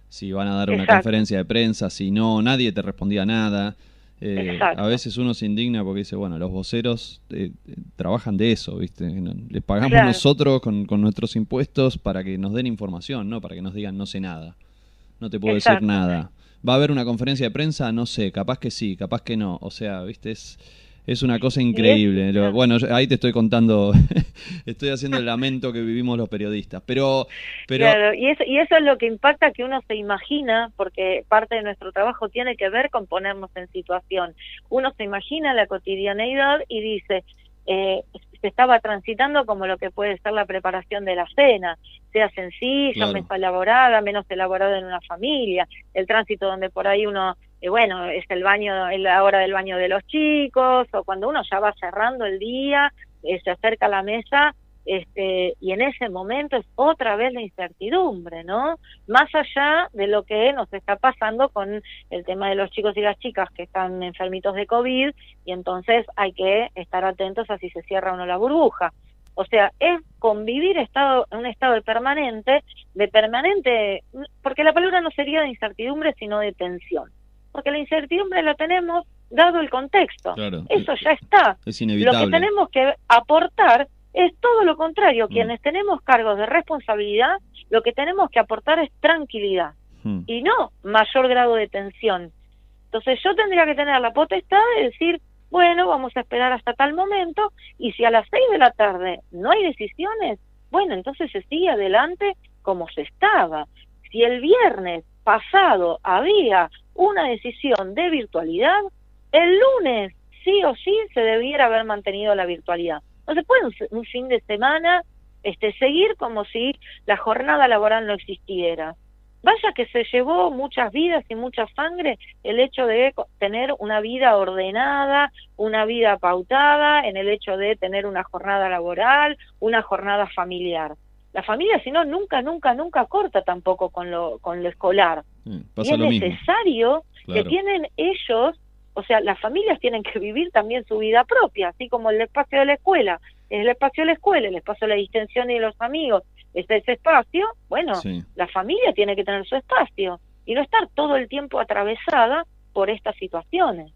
Si van a dar una conferencia de prensa, si no, nadie te respondía nada. Eh, a veces uno se indigna porque dice, bueno, los voceros eh, eh, trabajan de eso, ¿viste? Les pagamos Claro. nosotros con, con nuestros impuestos para que nos den información, no para que nos digan no sé nada. No te puedo decir nada. ¿Va a haber una conferencia de prensa? No sé, capaz que sí, capaz que no. O sea, viste, es, es una cosa increíble. Lo- bueno, yo- ahí te estoy contando, estoy haciendo el lamento que vivimos los periodistas. Pero, pero Claro, y eso, y eso es lo que impacta que uno se imagina, porque parte de nuestro trabajo tiene que ver con ponernos en situación. Uno se imagina la cotidianeidad y dice, eh, se estaba transitando como lo que puede ser la preparación de la cena, sea sencilla, Claro. menos elaborada, menos elaborada en una familia, el tránsito donde por ahí uno, eh, bueno, es el baño, es la hora del baño de los chicos, o cuando uno ya va cerrando el día, eh, se acerca a la mesa este, y en ese momento es otra vez la incertidumbre, ¿no? Más allá de lo que nos está pasando con el tema de los chicos y las chicas que están enfermitos de COVID y entonces hay que estar atentos a si se cierra o no la burbuja. O sea, es convivir estado, en un estado de permanente, de permanente, porque la palabra no sería de incertidumbre, sino de tensión. Porque la incertidumbre la tenemos dado el contexto. Claro, Eso ya está. es Lo inevitable. que tenemos que aportar es todo lo contrario. Mm. Quienes tenemos cargos de responsabilidad, lo que tenemos que aportar es tranquilidad Hmm. y no mayor grado de tensión. Entonces yo tendría que tener la potestad de decir, bueno, vamos a esperar hasta tal momento y si a las seis de la tarde no hay decisiones, bueno, entonces se sigue adelante como se estaba. Si el viernes pasado había una decisión de virtualidad, el lunes sí o sí se debiera haber mantenido la virtualidad. No se puede un, un fin de semana este, seguir como si la jornada laboral no existiera. Vaya que se llevó muchas vidas y mucha sangre el hecho de tener una vida ordenada, una vida pautada, en el hecho de tener una jornada laboral, una jornada familiar. La familia, si no, nunca, nunca, nunca corta tampoco con lo, con lo escolar. Eh, Y es lo necesario que tienen ellos, o sea, las familias tienen que vivir también su vida propia, así como el espacio de la escuela, es el espacio de la escuela, el espacio de la distensión y de los amigos, es ese espacio, bueno, Sí. la familia tiene que tener su espacio y no estar todo el tiempo atravesada por estas situaciones.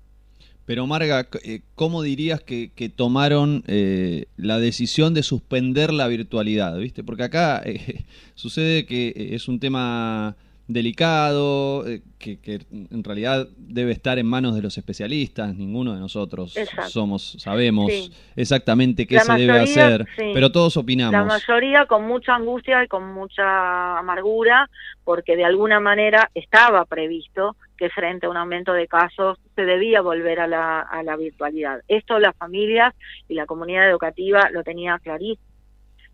Pero Marga, eh, ¿cómo dirías que, que tomaron eh, la decisión de suspender la virtualidad? ¿Viste? Porque acá eh, sucede que eh, es un tema delicado, eh, que, que en realidad debe estar en manos de los especialistas, ninguno de nosotros Exacto. somos, sabemos Sí. exactamente qué La se debe hacer, sí. pero todos La opinamos. mayoría con mucha angustia y con mucha amargura, porque de alguna manera estaba previsto que frente a un aumento de casos se debía volver a la, a la virtualidad. Esto las familias y la comunidad educativa lo tenía clarísimo.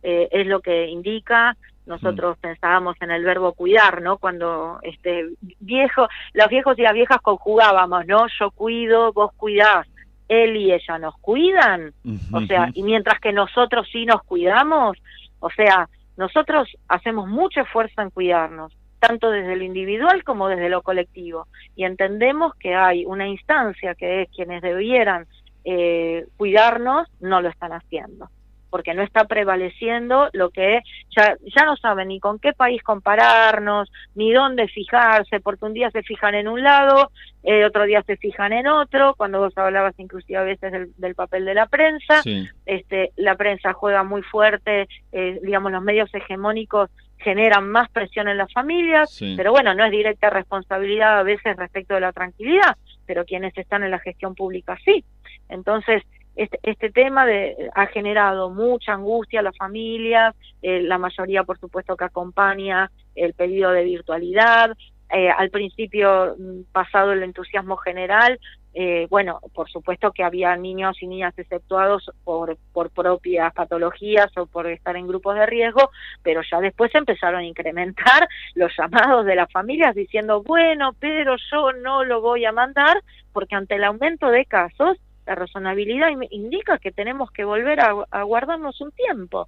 Eh, es lo que indica. Nosotros pensábamos en el verbo cuidar, ¿no? Cuando este viejo, los viejos y las viejas conjugábamos, ¿no? Yo cuido, vos cuidás. Él y ella nos cuidan, o sea, y mientras que nosotros sí nos cuidamos, o sea, nosotros hacemos mucho esfuerzo en cuidarnos, tanto desde lo individual como desde lo colectivo, y entendemos que hay una instancia que es quienes debieran eh, cuidarnos, no lo están haciendo porque no está prevaleciendo lo que ya, ya no saben ni con qué país compararnos, ni dónde fijarse, porque un día se fijan en un lado, eh, otro día se fijan en otro, cuando vos hablabas inclusive a veces del, del papel de la prensa, Sí. este, la prensa juega muy fuerte, eh, digamos, los medios hegemónicos generan más presión en las familias, Sí. pero bueno, no es directa responsabilidad a veces respecto de la tranquilidad, pero quienes están en la gestión pública sí. Entonces, este, este tema de, ha generado mucha angustia a las familias, eh, la mayoría, por supuesto, que acompaña el pedido de virtualidad. Eh, al principio, mm, pasado el entusiasmo general, eh, bueno, por supuesto que había niños y niñas exceptuados por, por propias patologías o por estar en grupos de riesgo, pero ya después empezaron a incrementar los llamados de las familias diciendo, bueno, pero yo no lo voy a mandar porque ante el aumento de casos, la razonabilidad in- indica que tenemos que volver a, a guardarnos un tiempo.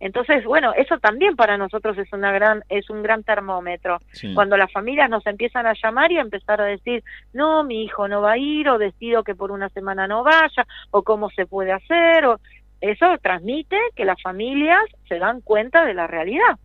Entonces, bueno, eso también para nosotros es una gran es un gran termómetro. Sí. Cuando las familias nos empiezan a llamar y a empezar a decir, "No, mi hijo no va a ir o decido que por una semana no vaya o cómo se puede hacer" o eso transmite que las familias se dan cuenta de la realidad.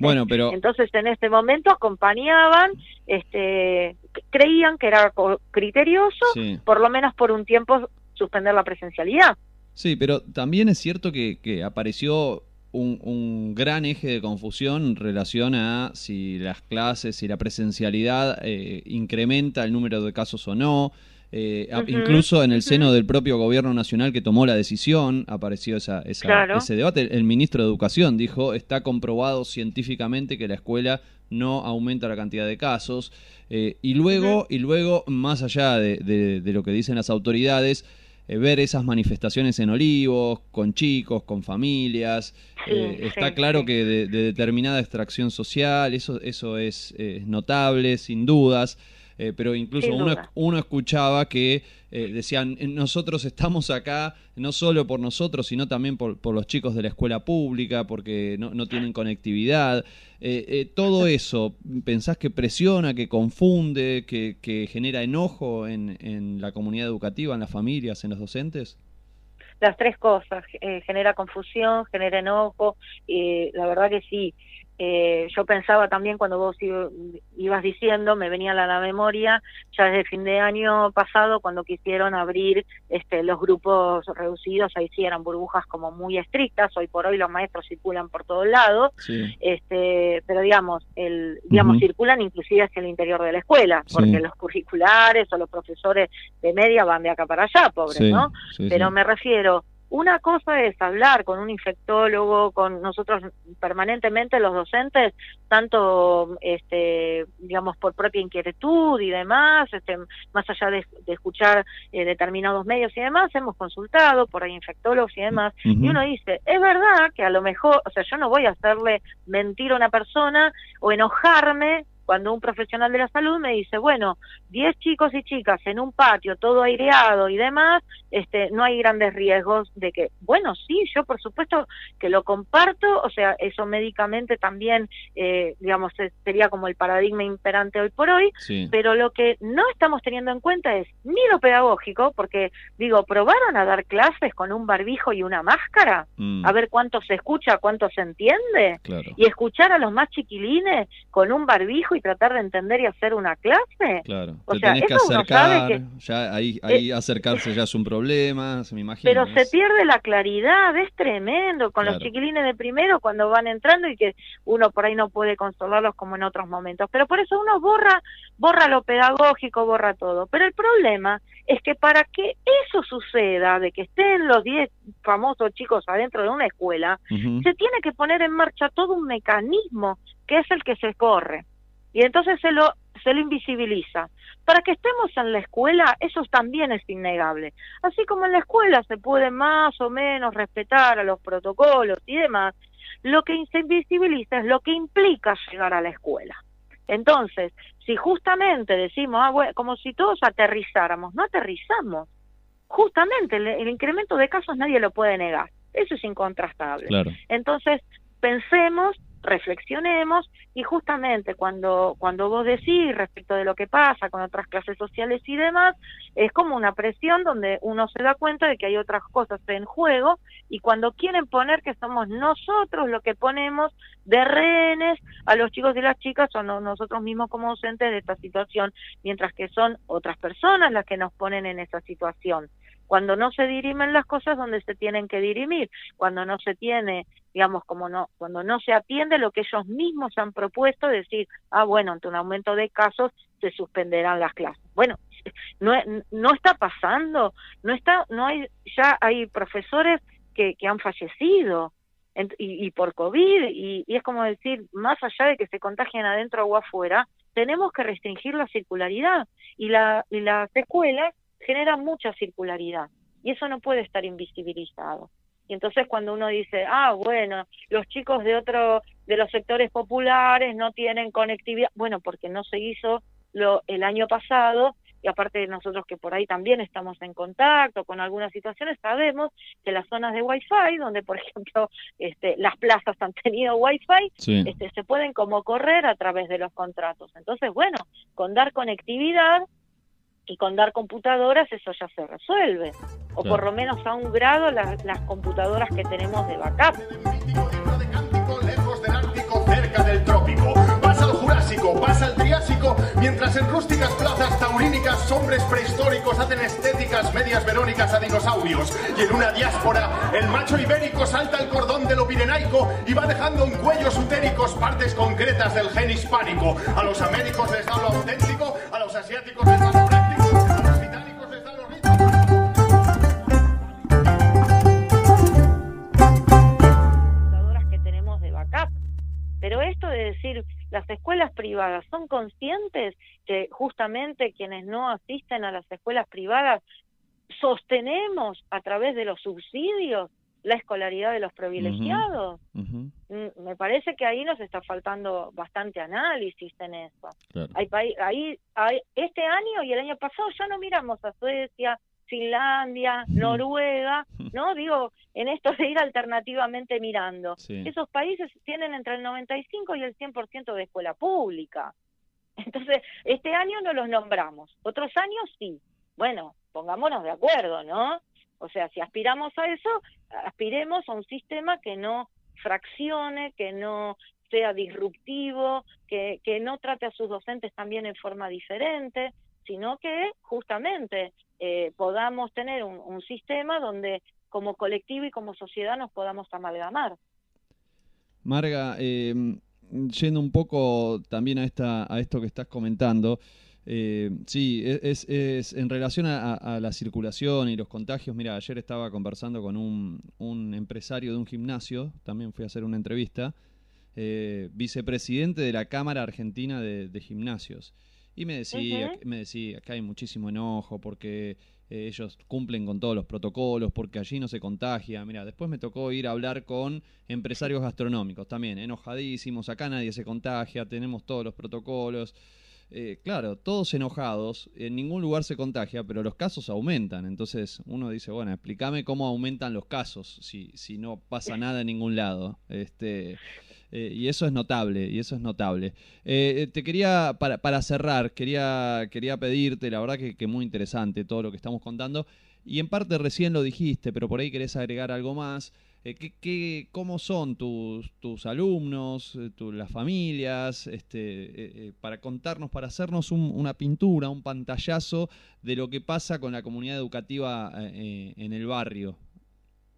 Bueno, pero Entonces, en este momento acompañaban, este, creían que era criterioso, Sí. por lo menos por un tiempo, suspender la presencialidad. Sí, pero también es cierto que, que apareció un, un gran eje de confusión en relación a si las clases, si la presencialidad eh, incrementa el número de casos o no. Eh, incluso en el seno del propio gobierno nacional que tomó la decisión apareció esa, esa- Claro. ese debate. El, el ministro de Educación dijo, está comprobado científicamente que la escuela no aumenta la cantidad de casos. Eh, y luego, y luego, más allá de, de- de lo que dicen las autoridades, eh, ver esas manifestaciones en Olivos, con chicos, con familias. Sí, eh, está claro sí. que de, de determinada extracción social, eso, eso es eh, notable, sin dudas. Eh, pero incluso uno, uno escuchaba que eh, decían, "Eh, nosotros estamos acá no solo por nosotros, sino también por, por los chicos de la escuela pública, porque no, no tienen conectividad. Eh, eh, todo eso, ¿pensás que presiona, que confunde, que, que genera enojo en, en la comunidad educativa, en las familias, en los docentes? las tres cosas, eh, genera confusión, genera enojo, y la verdad que sí. Eh, yo pensaba también cuando vos ibas diciendo, me venía a la memoria, ya desde fin de año pasado, cuando quisieron abrir este, los grupos reducidos, ahí sí eran burbujas como muy estrictas, hoy por hoy los maestros circulan por todos lados, Sí. este, pero digamos, el, digamos, circulan inclusive hacia el interior de la escuela, Sí. porque los curriculares o los profesores de media van de acá para allá, pobres, Sí, ¿no? Pero me refiero, una cosa es hablar con un infectólogo, con nosotros permanentemente los docentes, tanto, este, digamos, por propia inquietud y demás, este, más allá de, de escuchar eh, determinados medios y demás, hemos consultado por ahí infectólogos y demás, y uno dice, es verdad que a lo mejor, o sea, yo no voy a hacerle mentir a una persona o enojarme cuando un profesional de la salud me dice, bueno, 10 chicos y chicas en un patio, todo aireado y demás, este, no hay grandes riesgos de que, bueno, sí, yo por supuesto que lo comparto, o sea, eso médicamente también, eh, digamos, sería como el paradigma imperante hoy por hoy, Sí. pero lo que no estamos teniendo en cuenta es ni lo pedagógico, porque digo, probaron a dar clases con un barbijo y una máscara, Mm, a ver cuánto se escucha, cuánto se entiende, claro. y escuchar a los más chiquilines con un barbijo y y tratar de entender y hacer una clase. Claro, O te sea, tenés que acercar, que- Eh, ya ahí, ahí acercarse ya es un problema, se me imagino. Pero se pierde la claridad, es tremendo con los Claro. chiquilines de primero cuando van entrando y que uno por ahí no puede consolarlos como en otros momentos. Pero por eso uno borra, borra lo pedagógico, borra todo. Pero el problema es que para que eso suceda, de que estén los 10 famosos chicos adentro de una escuela, Ujú. se tiene que poner en marcha todo un mecanismo que es el que se corre. Y entonces se lo, se lo invisibiliza. Para que estemos en la escuela, eso también es innegable. Así como en la escuela se puede más o menos respetar a los protocolos y demás, lo que se invisibiliza es lo que implica llegar a la escuela. Entonces, si justamente decimos, ah, bueno, como si todos aterrizáramos, no aterrizamos. Justamente el, el incremento de casos nadie lo puede negar. Eso es incontrastable. Claro. Entonces, pensemos, reflexionemos y justamente cuando, cuando vos decís respecto de lo que pasa con otras clases sociales y demás, es como una presión donde uno se da cuenta de que hay otras cosas en juego y cuando quieren poner que somos nosotros lo que ponemos de rehenes a los chicos y las chicas o no, nosotros mismos como docentes de esta situación, mientras que son otras personas las que nos ponen en esa situación cuando no se dirimen las cosas donde se tienen que dirimir, cuando no se tiene, digamos, como no, cuando no se atiende lo que ellos mismos han propuesto, decir, ah, bueno, ante un aumento de casos se suspenderán las clases. Bueno, no, no está pasando, no está, no hay, ya hay profesores que, que han fallecido y, y por COVID, y, y es como decir, más allá de que se contagien adentro o afuera, tenemos que restringir la circularidad y, la, y las escuelas generan mucha circularidad y eso no puede estar invisibilizado. Y entonces cuando uno dice, ah, bueno, los chicos de otro de los sectores populares no tienen conectividad, bueno, porque no se hizo lo el año pasado y aparte de nosotros que por ahí también estamos en contacto con algunas situaciones, sabemos que las zonas de Wi-Fi, donde por ejemplo este, las plazas han tenido Wi-Fi, Sí. este, se pueden como correr a través de los contratos. Entonces, bueno, con dar conectividad y con dar computadoras eso ya se resuelve. O Claro. por lo menos a un grado las, las computadoras que tenemos de backup. lejos del Ártico, cerca del trópico. Pasa el Jurásico, pasa el Triásico, mientras en rústicas plazas taurínicas hombres prehistóricos hacen estéticas medias verónicas a dinosaurios. Y en una diáspora, el macho ibérico salta el cordón de lo pirenaico y va dejando en cuellos utéricos partes concretas del gen hispánico. A los américos les da lo auténtico, a los asiáticos les da lo Pero esto de decir, las escuelas privadas son conscientes que justamente quienes no asisten a las escuelas privadas sostenemos a través de los subsidios la escolaridad de los privilegiados. Mm, Me parece que ahí nos está faltando bastante análisis en eso. Claro. Hay, ahí, hay- este año y el año pasado ya no miramos a Suecia, Finlandia, Noruega, ¿no? Digo, en esto de ir alternativamente mirando. Sí. Esos países tienen entre el 95 y el 100% de escuela pública. Entonces, este año no los nombramos, otros años sí. Bueno, pongámonos de acuerdo, ¿no? O sea, si aspiramos a eso, aspiremos a un sistema que no fraccione, que no sea disruptivo, que, que no trate a sus docentes también en forma diferente, sino que justamente eh, podamos tener un, sistema donde como colectivo y como sociedad nos podamos amalgamar. Marga, eh, yendo un poco también a esta a esto que estás comentando, eh, sí, es, es en relación a, la circulación y los contagios. Mira, ayer estaba conversando con un, empresario de un gimnasio, también fui a hacer una entrevista, eh, vicepresidente de la Cámara Argentina de Gimnasios. Y me decía, me decía, acá hay muchísimo enojo porque eh, ellos cumplen con todos los protocolos, porque allí no se contagia. Mira, después me tocó ir a hablar con empresarios gastronómicos también, enojadísimos, acá nadie se contagia, tenemos todos los protocolos. Eh, claro, todos enojados, en ningún lugar se contagia, pero los casos aumentan. Entonces uno dice, bueno, explícame cómo aumentan los casos si, si no pasa nada en ningún lado. Este, eh, y eso es notable, y eso es notable. Eh, te quería, para, para cerrar, quería, quería pedirte, la verdad que, que muy interesante todo lo que estamos contando, y en parte recién lo dijiste, pero por ahí querés agregar algo más. eh, ¿qué, qué- cómo son tus, tus alumnos, eh, tu- las familias, este, eh, eh, para contarnos, para hacernos un- una pintura, un pantallazo de lo que pasa con la comunidad educativa eh, eh, en el barrio?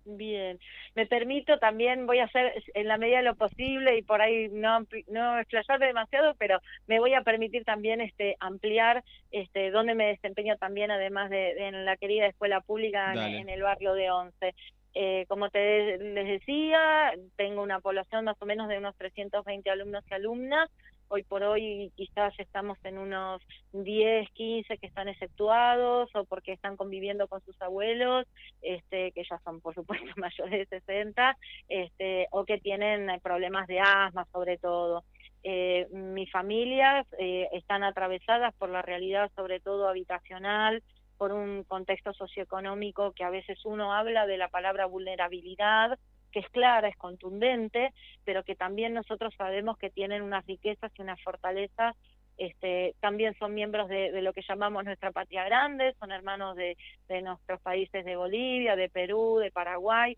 Bien, me permito también, voy a hacer en la medida de lo posible y por ahí no no explayarme demasiado, pero me voy a permitir también este ampliar este dónde me desempeño también, además de, de en la querida escuela pública en, en el barrio de Once. Eh, como te les decía, tengo una población más o menos de unos 320 alumnos y alumnas. Hoy por hoy quizás estamos en unos 10, 15 que están exceptuados o porque están conviviendo con sus abuelos, este, que ya son por supuesto mayores de 60, este, o que tienen problemas de asma sobre todo. Eh, mis familias eh, están atravesadas por la realidad sobre todo habitacional, por un contexto socioeconómico que a veces uno habla de la palabra vulnerabilidad, que es clara, es contundente, pero que también nosotros sabemos que tienen unas riquezas y unas fortalezas. Este, también son miembros de, de lo que llamamos nuestra patria grande, son hermanos de, de nuestros países de Bolivia, de Perú, de Paraguay,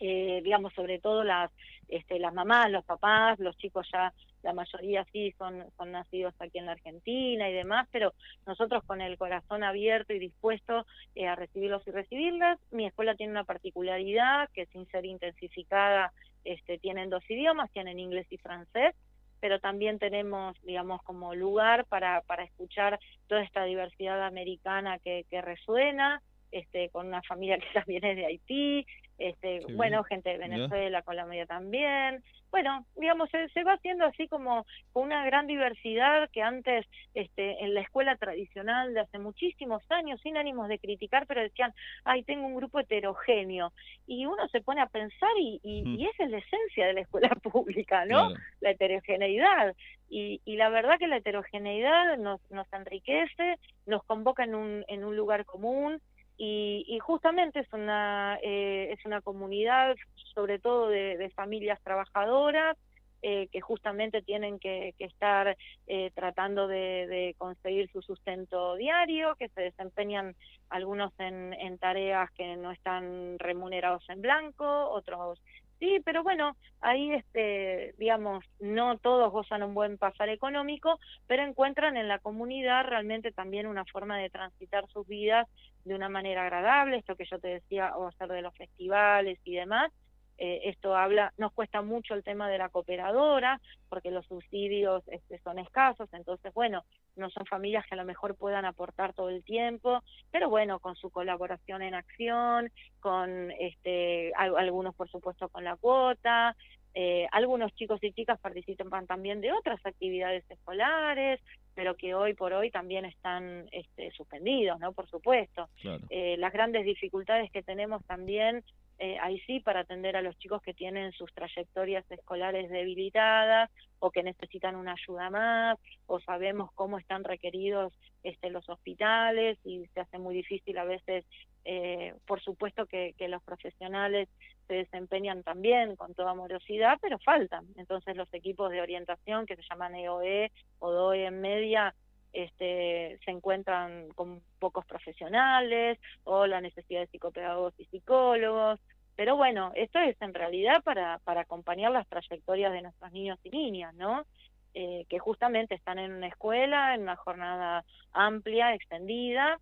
eh, digamos sobre todo las este, las mamás, los papás, los chicos ya la mayoría sí son son nacidos aquí en la Argentina y demás, pero nosotros con el corazón abierto y dispuesto eh, a recibirlos y recibirlas. Mi escuela tiene una particularidad que sin ser intensificada este, tienen dos idiomas, tienen inglés y francés pero también tenemos, digamos, como lugar para, para escuchar toda esta diversidad americana que, que resuena, este, con una familia que también es de Haití, este, bueno, bien. gente de. Venezuela, Colombia también. Bueno, digamos, se, se va haciendo así como con una gran diversidad que antes este, en la escuela tradicional de hace muchísimos años, sin ánimos de criticar, pero decían, ay, tengo un grupo heterogéneo. Y uno se pone a pensar y, y, esa es la esencia de la escuela pública, ¿no? Claro. la heterogeneidad. Y, y la verdad que la heterogeneidad nos, nos enriquece, nos convoca en un, en un lugar común y, y justamente es una, eh, es una comunidad, sobre todo de, familias trabajadoras, eh, que justamente tienen que, que estar eh, tratando de, de conseguir su sustento diario, que se desempeñan algunos en, en tareas que no están remunerados en blanco, otros sí, pero bueno, ahí este, digamos, no todos gozan un buen pasar económico, pero encuentran en la comunidad realmente también una forma de transitar sus vidas de una manera agradable, esto que yo te decía, o hacer de los festivales y demás, eh, esto habla, nos cuesta mucho el tema de la cooperadora, porque los subsidios este, son escasos, entonces, bueno, no son familias que a lo mejor puedan aportar todo el tiempo, pero bueno, con su colaboración en acción, con este, al- algunos, por supuesto, con la cuota, eh, algunos chicos y chicas participan también de otras actividades escolares, pero que hoy por hoy también están este, suspendidos, ¿no? Por supuesto. Claro. Eh, las grandes dificultades que tenemos también eh, ahí sí para atender a los chicos que tienen sus trayectorias escolares debilitadas o que necesitan una ayuda más o sabemos cómo están requeridos este, los hospitales y se hace muy difícil a veces eh, por supuesto que, los profesionales se desempeñan también con toda amorosidad, pero faltan. Entonces los equipos de orientación que se llaman EOE o DOE en media este, se encuentran con pocos profesionales o la necesidad de psicopedagogos y psicólogos. Pero bueno, esto es en realidad para, para acompañar las trayectorias de nuestros niños y niñas, ¿no? Eh, que justamente están en una escuela, en una jornada amplia, extendida,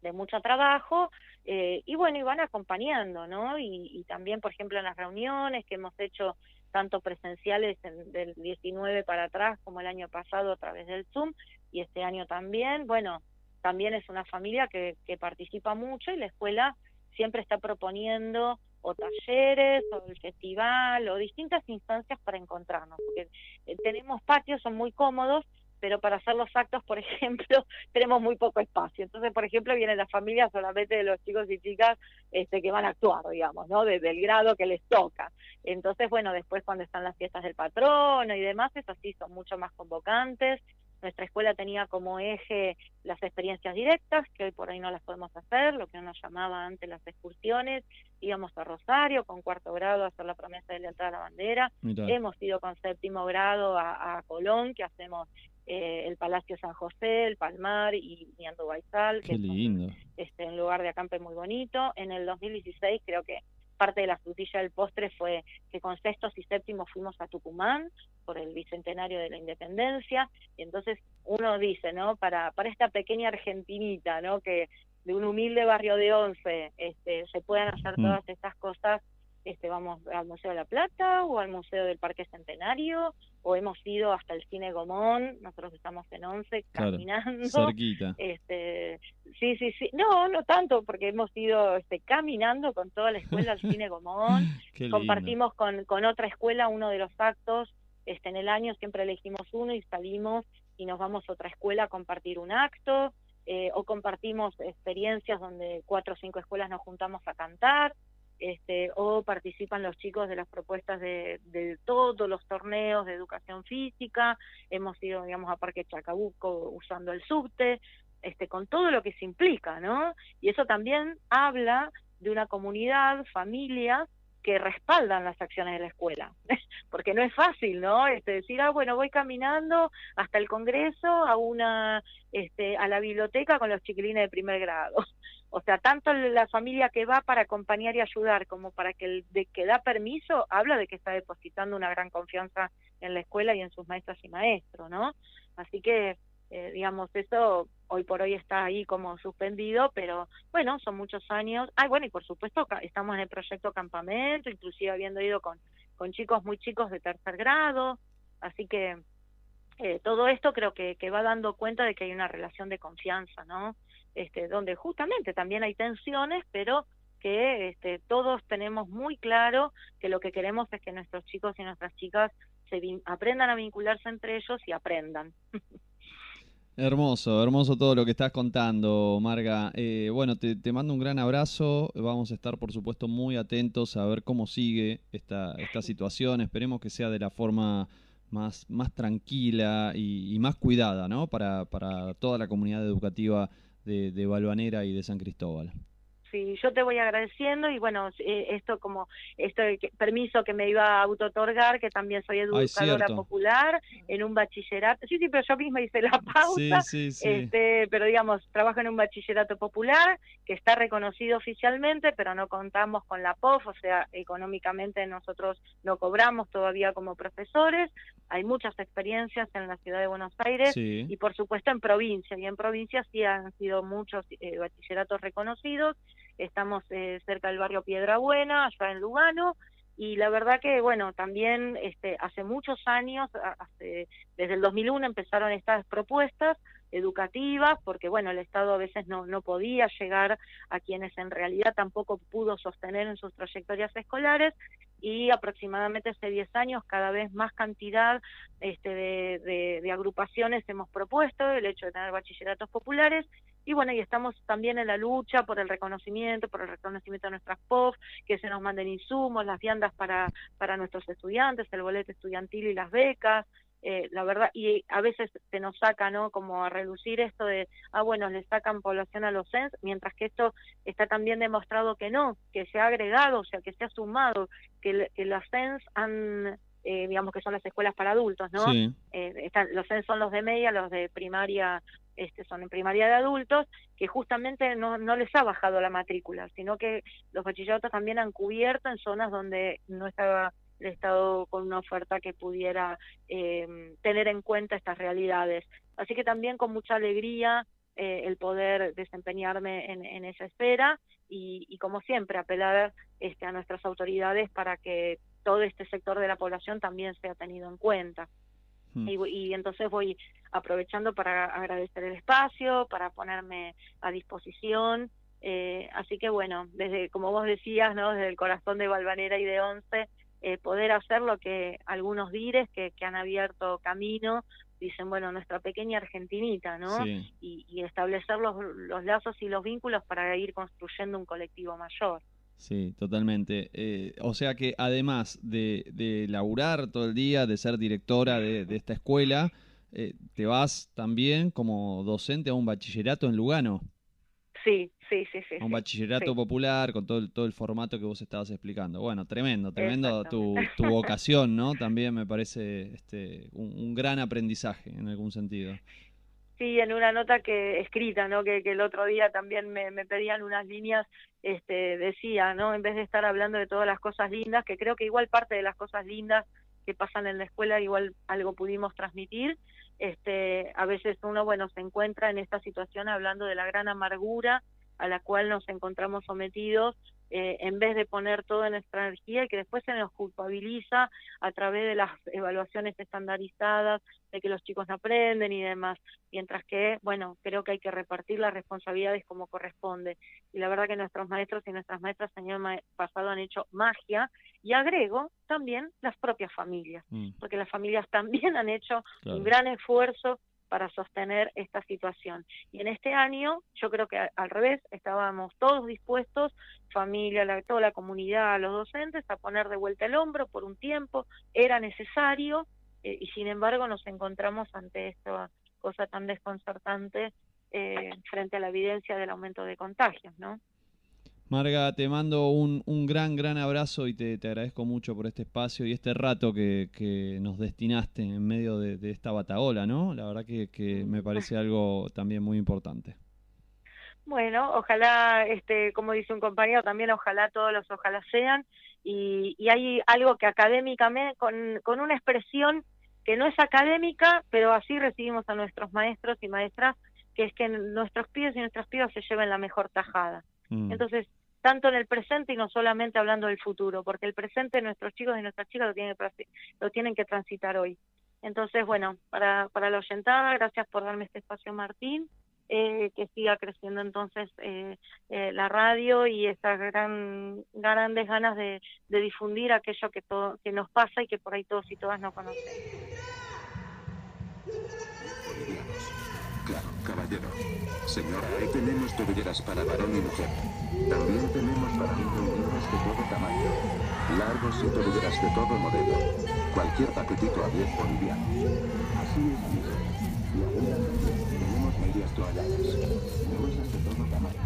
de mucho trabajo, eh, y bueno, y van acompañando, ¿no? Y, y también, por ejemplo, en las reuniones que hemos hecho tanto presenciales en- del 19 para atrás como el año pasado a través del Zoom, y este año también, bueno, también es una familia que, que participa mucho y la escuela siempre está proponiendo o talleres o el festival o distintas instancias para encontrarnos, porque eh, tenemos patios, son muy cómodos, pero para hacer los actos, por ejemplo, tenemos muy poco espacio. Entonces, por ejemplo, vienen las familias solamente de los chicos y chicas este, que van a actuar, digamos, ¿no? Desde el grado que les toca. Entonces, bueno, después cuando están las fiestas del patrono y demás, eso sí, son mucho más convocantes. Nuestra escuela tenía como eje las experiencias directas, que hoy por hoy no las podemos hacer, lo que uno llamaba antes las excursiones. Íbamos a Rosario con cuarto grado a hacer la promesa de lealtad a la bandera. Hemos ido con séptimo grado a, a Colón, que hacemos eh, el Palacio San José, el Palmar y Niando Baizal, que Qué es un- lindo. este, un lugar de acampe muy bonito. En el 2016 creo que parte de la frutilla del postre fue que con sextos y séptimos fuimos a Tucumán por el bicentenario de la independencia, y entonces uno dice, ¿no? Para, para esta pequeña argentinita, ¿no? Que de un humilde barrio de Once este, se puedan hacer Mm. todas estas cosas, este, vamos al Museo de la Plata o al Museo del Parque Centenario, o hemos ido hasta el Cine Gomón, nosotros estamos en Once Claro, caminando. cerquita. Este, sí, sí, sí. No, no tanto, porque hemos ido este, caminando con toda la escuela al Cine Gomón. Qué. Compartimos con, con otra escuela uno de los actos este, en el año, siempre elegimos uno y salimos y nos vamos a otra escuela a compartir un acto. eh, o compartimos experiencias donde cuatro o cinco escuelas nos juntamos a cantar. Este, o participan los chicos de las propuestas de, de todos los torneos de educación física, hemos ido, digamos, a Parque Chacabuco usando el subte, este, con todo lo que se implica, ¿no? Y eso también habla de una comunidad, familias que respaldan las acciones de la escuela, porque no es fácil, ¿no? Este, decir, ah, bueno, voy caminando hasta el Congreso, a una, este, a la biblioteca con los chiquilines de primer grado. O sea, tanto la familia que va para acompañar y ayudar como para que el de que da permiso, habla de que está depositando una gran confianza en la escuela y en sus maestras y maestros, ¿no? Así que, eh, digamos, eso hoy por hoy está ahí como suspendido, pero bueno, son muchos años. Ah, bueno, y por supuesto estamos en el proyecto Campamento, inclusive habiendo ido con, con chicos muy chicos de tercer grado, así que eh, todo esto creo que, que va dando cuenta de que hay una relación de confianza, ¿no? Este, donde justamente también hay tensiones, pero que este, todos tenemos muy claro que lo que queremos es que nuestros chicos y nuestras chicas se aprendan a vincularse entre ellos y aprendan. Hermoso, hermoso todo lo que estás contando, Marga. Eh, bueno, te, te mando un gran abrazo. Vamos a estar, por supuesto, muy atentos a ver cómo sigue esta, esta situación. Esperemos que sea de la forma más, más tranquila y, y más cuidada, ¿no? Para, para toda la comunidad educativa de, de Balvanera y de San Cristóbal. Sí, yo te voy agradeciendo y bueno, eh, esto como que- permiso que me iba a autotorgar, que también soy educadora popular en un bachillerato. Sí, sí, pero yo misma hice la pausa. Sí, sí, sí. Este, pero digamos, trabajo en un bachillerato popular que está reconocido oficialmente, pero no contamos con la POF, o sea, económicamente nosotros no cobramos todavía como profesores. Hay muchas experiencias en la ciudad de Buenos Aires y por supuesto en provincia, y en provincia sí han sido muchos eh, bachilleratos reconocidos. Estamos eh, cerca del barrio Piedra Buena, allá en Lugano, y la verdad que, bueno, también este, hace muchos años, desde el 2001 empezaron estas propuestas educativas, porque, bueno, el Estado a veces no, no podía llegar a quienes en realidad tampoco pudo sostener en sus trayectorias escolares, y aproximadamente hace 10 años cada vez más cantidad este, de agrupaciones hemos propuesto el hecho de tener bachilleratos populares y bueno, y estamos también en la lucha por el reconocimiento, por el reconocimiento de nuestras POF, que se nos manden insumos, las viandas para, para nuestros estudiantes, el boleto estudiantil y las becas, eh, la verdad, y a veces se nos saca, ¿no? Como a reducir esto de, ah, bueno, le sacan población a los CENS, mientras que esto está también demostrado que no, que se ha agregado, o sea, que se ha sumado, que, le- que las CENS han, eh, digamos que son las escuelas para adultos, ¿no? Sí. Eh, están, los CENS son los de media, los de primaria este, son en primaria de adultos, que justamente no, no les ha bajado la matrícula, sino que los bachilleratos también han cubierto en zonas donde no estaba el Estado con una oferta que pudiera eh, tener en cuenta estas realidades. Así que también con mucha alegría eh, el poder desempeñarme en, en esa esfera y, y como siempre apelar este, a nuestras autoridades para que todo este sector de la población también sea tenido en cuenta. Hmm. Y, y entonces voy aprovechando para agradecer el espacio, para ponerme a disposición. Eh, así que bueno, desde como vos decías, ¿no? desde el corazón de Valvanera y de Once, eh, poder hacer lo que algunos dires que, que han abierto camino dicen, bueno, nuestra pequeña Argentinita, ¿no? Sí. Y, y establecer los, los lazos y los vínculos para ir construyendo un colectivo mayor. Sí, totalmente. Eh, o sea que además de, de laburar todo el día, de ser directora de, de esta escuela, eh, te vas también como docente a un bachillerato en Lugano, Sí, sí, sí, sí. a un sí, bachillerato sí. popular con todo el, todo el formato que vos estabas explicando. Bueno, tremendo, tremendo tu, tu vocación, ¿no? También me parece este, un, un gran aprendizaje en algún sentido. Sí, en una nota que escrita, ¿no? Que, que el otro día también me, me pedían unas líneas, este, decía, ¿no? En vez de estar hablando de todas las cosas lindas, que creo que igual parte de las cosas lindas que pasan en la escuela igual algo pudimos transmitir, este, a veces uno, bueno, se encuentra en esta situación hablando de la gran amargura a la cual nos encontramos sometidos eh, en vez de poner toda nuestra energía y que después se nos culpabiliza a través de las evaluaciones estandarizadas, de que los chicos no aprenden y demás. Mientras que, bueno, creo que hay que repartir las responsabilidades como corresponde. Y la verdad que nuestros maestros y nuestras maestras el año ma- pasado han hecho magia y agrego también las propias familias, Mm. porque las familias también han hecho Claro. un gran esfuerzo para sostener esta situación. Y en este año, yo creo que al revés, estábamos todos dispuestos, familia, la, toda la comunidad, los docentes, a poner de vuelta el hombro por un tiempo, era necesario, eh, y sin embargo nos encontramos ante esta cosa tan desconcertante eh, frente a la evidencia del aumento de contagios, ¿no? Marga, te mando un, un gran, gran abrazo y te, te agradezco mucho por este espacio y este rato que, que nos destinaste en medio de, de esta batagola, ¿no? La verdad que, que me parece algo también muy importante. Bueno, ojalá, este, como dice un compañero, también ojalá todos los ojalá sean. Y, y hay algo que académicamente, con, con una expresión que no es académica, pero así recibimos a nuestros maestros y maestras, que es que nuestros pibes y nuestras pibas se lleven la mejor tajada. Mm. Entonces, tanto en el presente y no solamente hablando del futuro, porque el presente nuestros chicos y nuestras chicas lo tienen que, lo tienen que transitar hoy. Entonces, bueno, para, para la oyentada, gracias por darme este espacio, Martín, eh, que siga creciendo entonces eh, eh, la radio y estas gran, grandes ganas de, de difundir aquello que, todo, que nos pasa y que por ahí todos y todas no conocemos. Claro, caballero. Señora, ahí tenemos tobilleras para varón y mujer. También tenemos para y niñas de todo tamaño. Largos y tobilleras de todo modelo. Cualquier paquetito a 10 bolivianos. Así es, amigo. Y ahora tenemos medias toalladas. Gruesas de todo tamaño.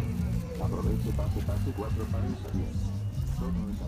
Aproveche, pase, pase, cuatro pares a 10. Todo es